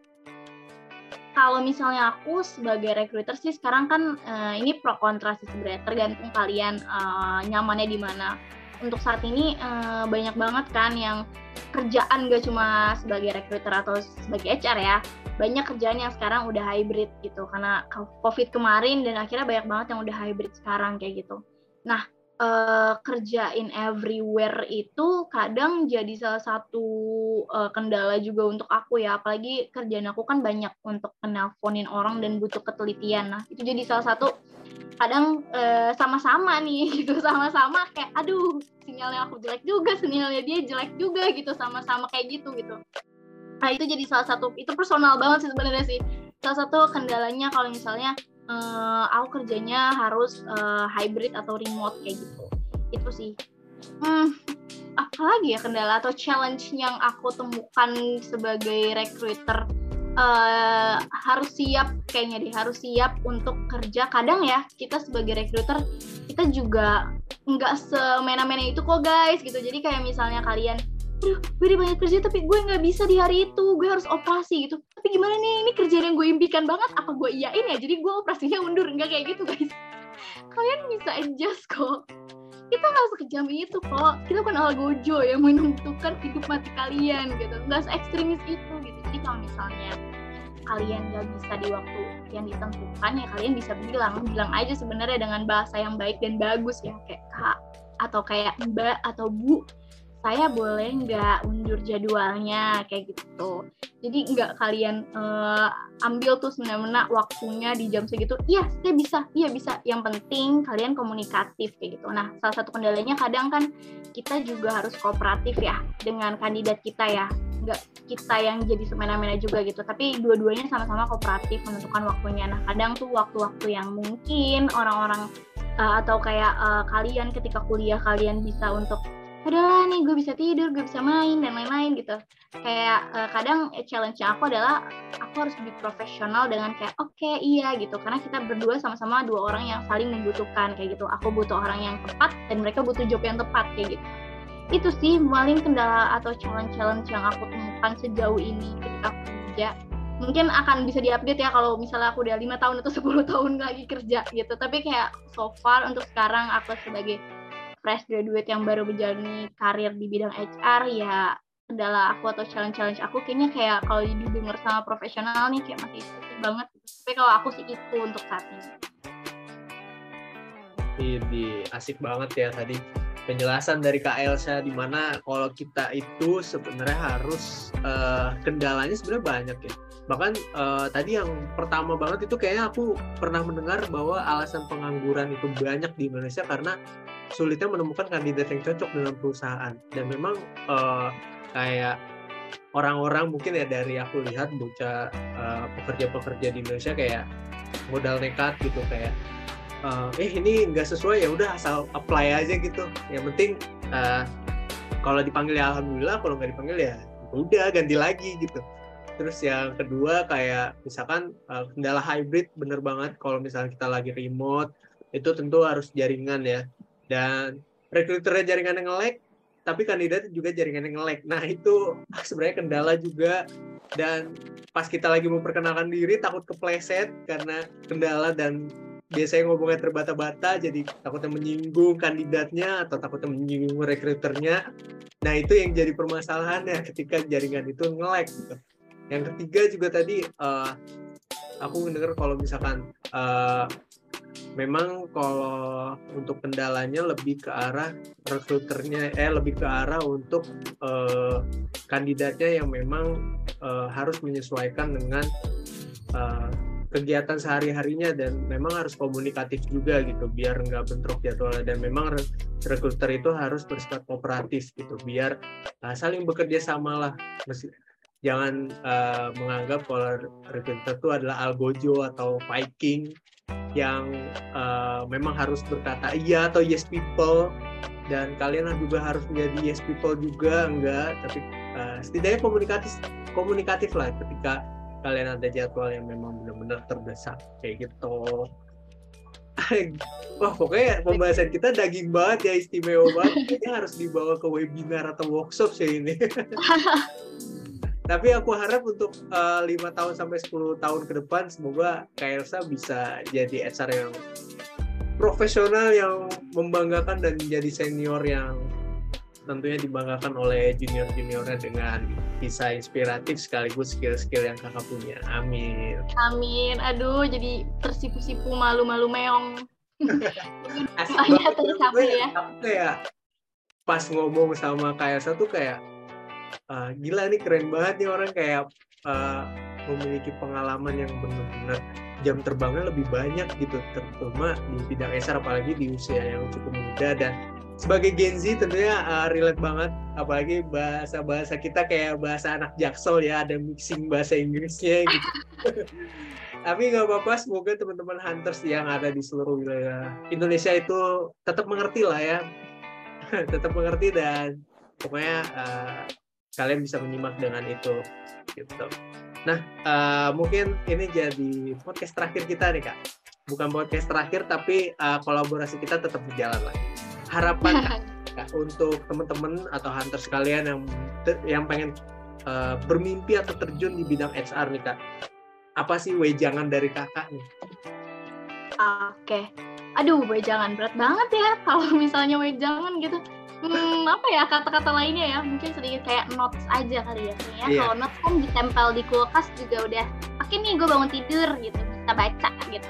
Kalau misalnya aku sebagai recruiter sih sekarang kan uh, ini pro kontra sih sebenarnya tergantung kalian uh, nyamannya di mana. Untuk saat ini uh, banyak banget kan yang kerjaan gak cuma sebagai recruiter atau sebagai HR ya. Banyak kerjaan yang sekarang udah hybrid gitu. Karena covid kemarin dan akhirnya banyak banget yang udah hybrid sekarang kayak gitu. Nah eh, kerjain everywhere itu kadang jadi salah satu eh, kendala juga untuk aku ya. Apalagi kerjaan aku kan banyak untuk menelponin orang dan butuh ketelitian. Nah itu jadi salah satu kadang eh, sama-sama nih gitu sama-sama kayak aduh sinyalnya aku jelek juga sinyalnya dia jelek juga gitu sama-sama kayak gitu gitu. Nah itu jadi salah satu itu personal banget sih sebenarnya sih. Salah satu kendalanya kalau misalnya eh, aku kerjanya harus eh, hybrid atau remote kayak gitu. Itu sih. Hmm, apalagi ya kendala atau challenge yang aku temukan sebagai recruiter eh, harus siap kayaknya deh harus siap untuk kerja. Kadang ya kita sebagai recruiter kita juga nggak semena-mena itu kok guys gitu. Jadi kayak misalnya kalian aduh gue dibayar kerja tapi gue nggak bisa di hari itu gue harus operasi gitu. Tapi gimana nih ini kerjaan yang gue impikan banget apa gue iyain ya? Jadi gue operasinya undur nggak kayak gitu guys. Kalian bisa adjust kok kita nggak sekejam itu kok. Kita bukan algojo yang menentukan hidup mati kalian gitu. Nggak se ekstremis itu gitu. Jadi kalau misalnya kalian nggak bisa di waktu yang ditentukan ya kalian bisa bilang. Bilang aja sebenarnya dengan bahasa yang baik dan bagus ya kayak kak atau kayak mbak atau bu saya boleh nggak undur jadwalnya? Kayak gitu. Jadi nggak kalian uh, ambil tuh semena-mena waktunya di jam segitu. Iya saya bisa. Iya bisa. Yang penting kalian komunikatif kayak gitu. Nah salah satu kendalanya kadang kan kita juga harus kooperatif ya dengan kandidat kita ya. Nggak kita yang jadi semena-mena juga gitu. Tapi dua-duanya sama-sama kooperatif menentukan waktunya. Nah kadang tuh waktu-waktu yang mungkin orang-orang uh, atau kayak uh, kalian ketika kuliah kalian bisa untuk udahlah nih gue bisa tidur gue bisa main dan lain-lain gitu. Kayak uh, kadang challenge aku adalah aku harus lebih profesional dengan kayak oke okay, iya gitu. Karena kita berdua sama-sama dua orang yang saling membutuhkan kayak gitu. Aku butuh orang yang tepat dan mereka butuh job yang tepat kayak gitu. Itu sih paling kendala atau challenge-challenge yang aku temukan sejauh ini ketika kerja. Mungkin akan bisa diupdate ya kalau misalnya aku udah lima tahun atau 10 tahun lagi kerja gitu. Tapi kayak so far untuk sekarang aku sebagai fresh graduate yang baru menjalani karir di bidang HR ya adalah aku atau challenge-challenge aku kayaknya kayak kalau didengar sama profesional nih kayak masih susah banget tapi kalau aku sih itu untuk saat ini Ini asik banget ya tadi penjelasan dari Kak Elsa di mana kalau kita itu sebenarnya harus uh, kendalanya sebenarnya banyak ya. Bahkan uh, tadi yang pertama banget itu kayaknya aku pernah mendengar bahwa alasan pengangguran itu banyak di Indonesia karena sulitnya menemukan kandidat yang cocok dengan perusahaan. Dan memang uh, kayak orang-orang mungkin ya dari aku lihat bocah uh, pekerja-pekerja di Indonesia kayak modal nekat gitu kayak uh, eh ini nggak sesuai ya udah asal apply aja gitu. Yang penting uh, kalau dipanggil ya alhamdulillah kalau nggak dipanggil ya udah ganti lagi gitu terus yang kedua kayak misalkan uh, kendala hybrid bener banget kalau misalnya kita lagi remote itu tentu harus jaringan ya dan rekruternya jaringan yang nge tapi kandidat juga jaringan yang nge Nah itu sebenarnya kendala juga dan pas kita lagi memperkenalkan diri takut kepleset karena kendala dan biasanya ngomongnya terbata-bata jadi takutnya menyinggung kandidatnya atau takutnya menyinggung rekruternya. Nah itu yang jadi permasalahan ya ketika jaringan itu nge gitu. Yang ketiga juga tadi uh, aku mendengar kalau misalkan uh, memang kalau untuk kendalanya lebih ke arah rekruternya eh lebih ke arah untuk uh, kandidatnya yang memang uh, harus menyesuaikan dengan uh, kegiatan sehari-harinya dan memang harus komunikatif juga gitu biar nggak bentrok jadwalnya. Dan memang rekruter itu harus bersifat kooperatif gitu biar uh, saling bekerja sama lah jangan uh, menganggap kalau rekruter itu adalah algojo atau Viking yang uh, memang harus berkata iya atau yes people dan kalian juga harus menjadi yes people juga enggak tapi uh, setidaknya komunikatif komunikatif lah ketika kalian ada jadwal yang memang benar-benar terdesak kayak gitu Wah pokoknya pembahasan kita daging banget ya istimewa banget. Kayaknya harus dibawa ke webinar atau workshop sih ini. tapi aku harap untuk eh, lima uh, tahun sampai 10 tahun ke depan semoga Kaelsa bisa jadi HR yang profesional yang membanggakan dan menjadi senior yang tentunya dibanggakan oleh junior-juniornya dengan kisah inspiratif sekaligus skill-skill yang kakak punya. Amin. Amin. Aduh, jadi tersipu-sipu malu-malu meong. Banget tersapu ya. Kayak pas ngomong sama Kaelsa tuh kayak uh, gila nih keren banget nih orang kayak uh, memiliki pengalaman yang benar-benar jam terbangnya lebih banyak gitu terutama di bidang SR apalagi di usia yang cukup muda. Dan sebagai Gen Z tentunya uh, relate banget apalagi bahasa-bahasa kita kayak bahasa anak jaksel ya ada mixing bahasa Inggrisnya gitu. Tapi nggak apa-apa semoga teman-teman hunters yang ada di seluruh wilayah Indonesia itu tetap mengerti lah ya. Tetap mengerti dan pokoknya uh, kalian bisa menyimak dengan itu gitu. Nah, uh, mungkin ini jadi podcast terakhir kita nih kak. Bukan podcast terakhir, tapi uh, kolaborasi kita tetap berjalan lah. Harapan kak, Ya, untuk teman-teman atau hunter sekalian yang yang pengen uh, bermimpi atau terjun di bidang HR nih kak, apa sih wejangan dari kakak nih? Oke, aduh wejangan berat banget ya kalau misalnya wejangan gitu. Hmm, apa ya kata-kata lainnya ya mungkin sedikit kayak notes aja kali ya ya yeah. kalau notes kan ditempel di kulkas juga udah oke nih gue bangun tidur gitu bisa baca gitu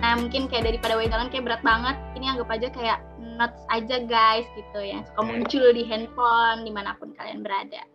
nah mungkin kayak daripada wejangan kayak berat banget ini anggap aja kayak notes aja guys gitu yang suka muncul di handphone di mana pun kalian berada.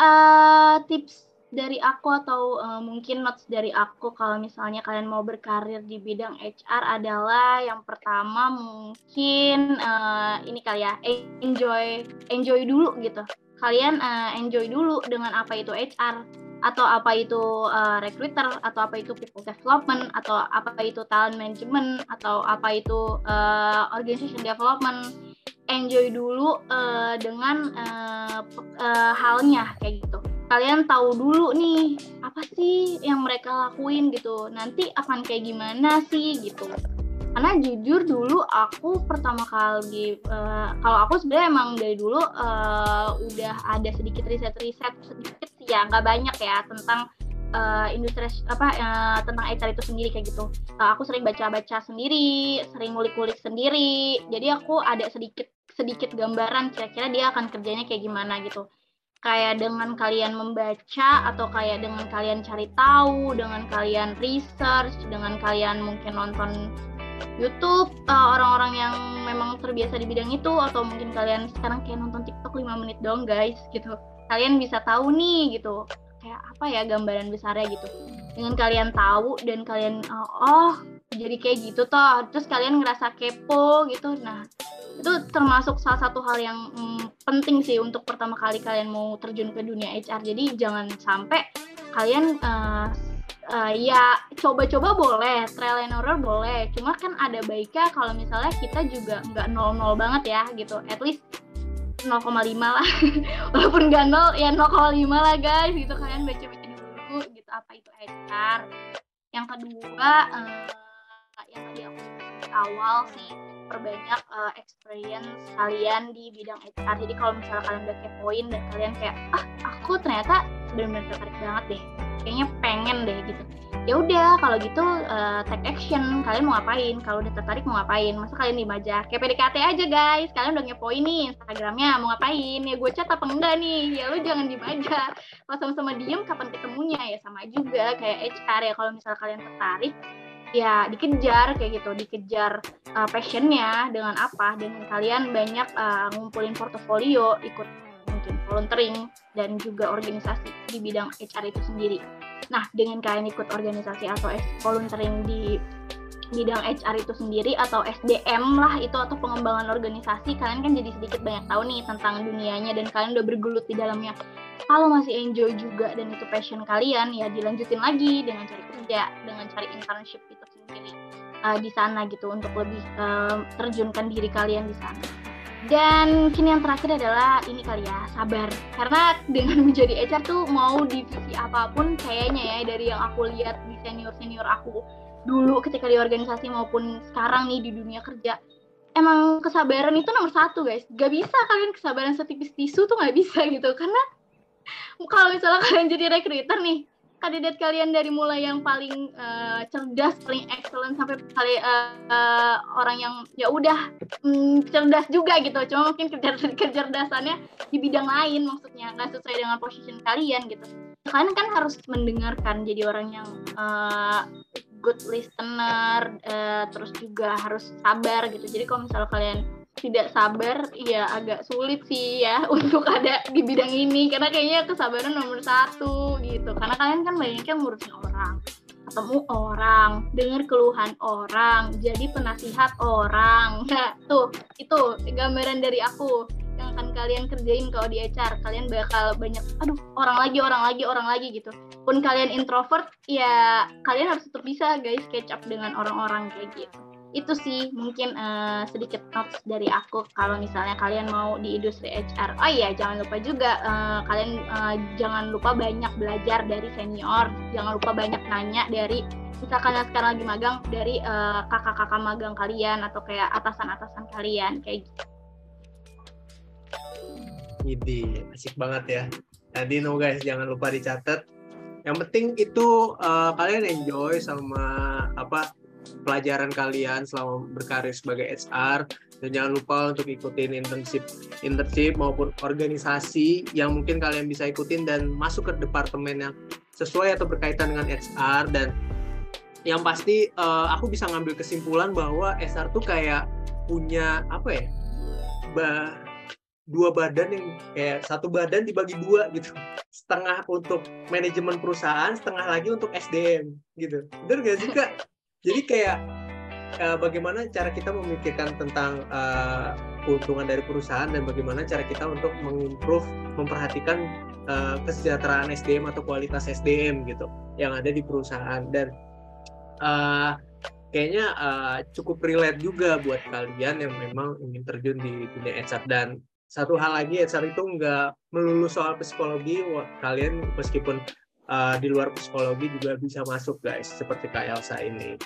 Uh, tips dari aku atau uh, mungkin notes dari aku kalau misalnya kalian mau berkarir di bidang HR adalah yang pertama mungkin uh, ini kali ya enjoy enjoy dulu gitu. Kalian uh, enjoy dulu dengan apa itu HR atau apa itu uh, recruiter atau apa itu people development atau apa itu talent management atau apa itu uh, organization development enjoy dulu uh, dengan uh, uh, halnya kayak gitu. Kalian tahu dulu nih apa sih yang mereka lakuin gitu. Nanti akan kayak gimana sih gitu karena jujur dulu aku pertama kali uh, kalau aku sebenarnya emang dari dulu uh, udah ada sedikit riset-riset sedikit sih ya nggak banyak ya tentang uh, industri apa uh, tentang HR itu sendiri kayak gitu. Uh, aku sering baca-baca sendiri, sering ngulik-ngulik sendiri. Jadi aku ada sedikit sedikit gambaran kira-kira dia akan kerjanya kayak gimana gitu. Kayak dengan kalian membaca atau kayak dengan kalian cari tahu, dengan kalian research, dengan kalian mungkin nonton YouTube uh, orang-orang yang memang terbiasa di bidang itu atau mungkin kalian sekarang kayak nonton TikTok 5 menit dong guys gitu. Kalian bisa tahu nih gitu kayak apa ya gambaran besarnya gitu. Dengan kalian tahu dan kalian uh, oh jadi kayak gitu toh. Terus kalian ngerasa kepo gitu. Nah itu termasuk salah satu hal yang mm, penting sih untuk pertama kali kalian mau terjun ke dunia HR jadi jangan sampai kalian uh, uh, ya coba-coba boleh, trial and error boleh. Cuma kan ada baiknya kalau misalnya kita juga nggak nol-nol banget ya gitu. At least 0,5 lah. Walaupun nggak nol ya 0,5 lah guys gitu. Kalian baca-baca dulu gitu apa itu HR. Yang kedua uh, yang tadi aku awal sih perbanyak uh, experience kalian di bidang HR. Jadi kalau misalnya kalian udah kepoin dan kalian kayak ah aku ternyata benar-benar tertarik banget deh. Kayaknya pengen deh gitu. Ya udah kalau gitu uh, take action. Kalian mau ngapain? Kalau udah tertarik mau ngapain? Masa kalian diem aja? Kayak PDKT aja guys. Kalian udah ngepoin nih Instagramnya mau ngapain? Ya gue chat apa enggak nih? Ya lu jangan diem aja. Kalau sama-sama diem kapan ketemunya? Ya sama juga kayak HR ya. Kalau misal kalian tertarik ya dikejar kayak gitu dikejar uh, passionnya dengan apa dengan kalian banyak uh, ngumpulin portofolio ikut mungkin volunteering dan juga organisasi di bidang HR itu sendiri. Nah, dengan kalian ikut organisasi atau volunteering di bidang HR itu sendiri atau SDM lah itu atau pengembangan organisasi kalian kan jadi sedikit banyak tahu nih tentang dunianya dan kalian udah bergelut di dalamnya. Kalau masih enjoy juga dan itu passion kalian ya dilanjutin lagi dengan cari kerja dengan cari internship itu sendiri uh, di sana gitu untuk lebih uh, terjunkan diri kalian di sana. Dan kini yang terakhir adalah ini kali ya, sabar. Karena dengan menjadi HR tuh mau divisi apa pun kayaknya ya dari yang aku lihat di senior-senior aku dulu ketika di organisasi maupun sekarang nih di dunia kerja. Emang kesabaran itu nomor satu guys. Gak bisa kalian kesabaran setipis tisu tuh gak bisa gitu. Karena kalau misalnya kalian jadi recruiter nih, kandidat kalian dari mulai yang paling uh, cerdas, paling excellent sampai kali uh, uh, orang yang ya udah um, cerdas juga gitu. Cuma mungkin kecerdasannya di bidang lain maksudnya nggak sesuai dengan posisi kalian gitu. Kalian kan harus mendengarkan jadi orang yang uh, good listener, uh, terus juga harus sabar gitu. Jadi kalau misalnya kalian tidak sabar ya agak sulit sih ya untuk ada di bidang ini. Karena kayaknya kesabaran nomor satu gitu. Karena kalian kan banyaknya ngurusin orang ketemu orang dengar keluhan orang jadi penasihat orang. Nah tuh itu gambaran dari aku yang akan kalian kerjain kalau di HR kalian bakal banyak aduh orang lagi orang lagi orang lagi gitu pun kalian introvert ya kalian harus tetap bisa guys catch up dengan orang-orang kayak gitu itu sih mungkin uh, sedikit notes dari aku kalau misalnya kalian mau di industri HR. Oh iya, jangan lupa juga uh, kalian uh, jangan lupa banyak belajar dari senior, jangan lupa banyak nanya dari misalkan yang sekarang lagi magang dari kakak kakak-kakak magang kalian atau kayak atasan-atasan kalian kayak gitu. Idi, asik banget ya. Jadi no guys, jangan lupa dicatat. Yang penting itu uh, kalian enjoy sama apa pelajaran kalian selama berkarir sebagai HR dan jangan lupa untuk ikutin internship internship maupun organisasi yang mungkin kalian bisa ikutin dan masuk ke departemen yang sesuai atau berkaitan dengan HR dan yang pasti uh, aku bisa ngambil kesimpulan bahwa HR tuh kayak punya apa ya bah, dua badan yang kayak satu badan dibagi dua gitu. Setengah untuk manajemen perusahaan setengah lagi untuk SDM gitu. Benar gak sih kak? Jadi kayak uh, bagaimana cara kita memikirkan tentang uh, keuntungan dari perusahaan dan bagaimana cara kita untuk mengimprove memperhatikan uh, kesejahteraan SDM atau kualitas SDM gitu yang ada di perusahaan. Dan uh, kayaknya uh, cukup relate juga buat kalian yang memang ingin terjun di dunia HR dan satu hal lagi HR itu nggak melulu soal psikologi kalian meskipun uh, di luar psikologi juga bisa masuk guys seperti Kak Elsa ini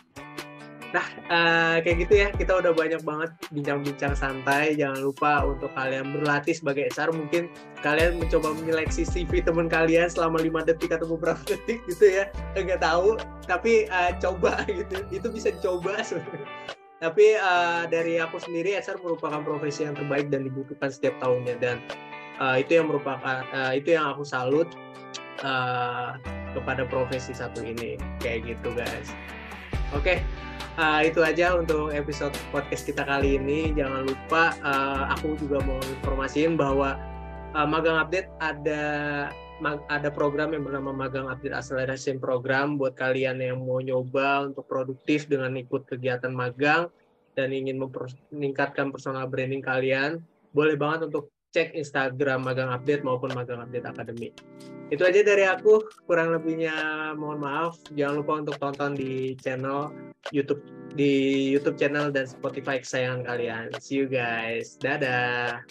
Nah, uh, kayak gitu ya. Kita udah banyak banget bincang-bincang santai. Jangan lupa untuk kalian berlatih sebagai HR. Mungkin kalian mencoba menyeleksi CV teman kalian selama lima detik atau beberapa detik gitu ya. Enggak tahu, tapi uh, coba gitu. Itu bisa sebenarnya. Tapi uh, dari aku sendiri SR merupakan profesi yang terbaik dan dibutuhkan setiap tahunnya dan uh, itu yang merupakan uh, itu yang aku salut uh, kepada profesi satu ini kayak gitu guys. Oke, okay. uh, itu aja untuk episode podcast kita kali ini. Jangan lupa uh, aku juga mau informasiin bahwa uh, Magang Update ada ada program yang bernama Magang Update Acceleration Program buat kalian yang mau nyoba untuk produktif dengan ikut kegiatan magang dan ingin meningkatkan personal branding kalian, boleh banget untuk cek Instagram Magang Update maupun Magang Update Academy. Itu aja dari aku, kurang lebihnya mohon maaf. Jangan lupa untuk tonton di channel YouTube di YouTube channel dan Spotify kesayangan kalian. See you guys. Dadah.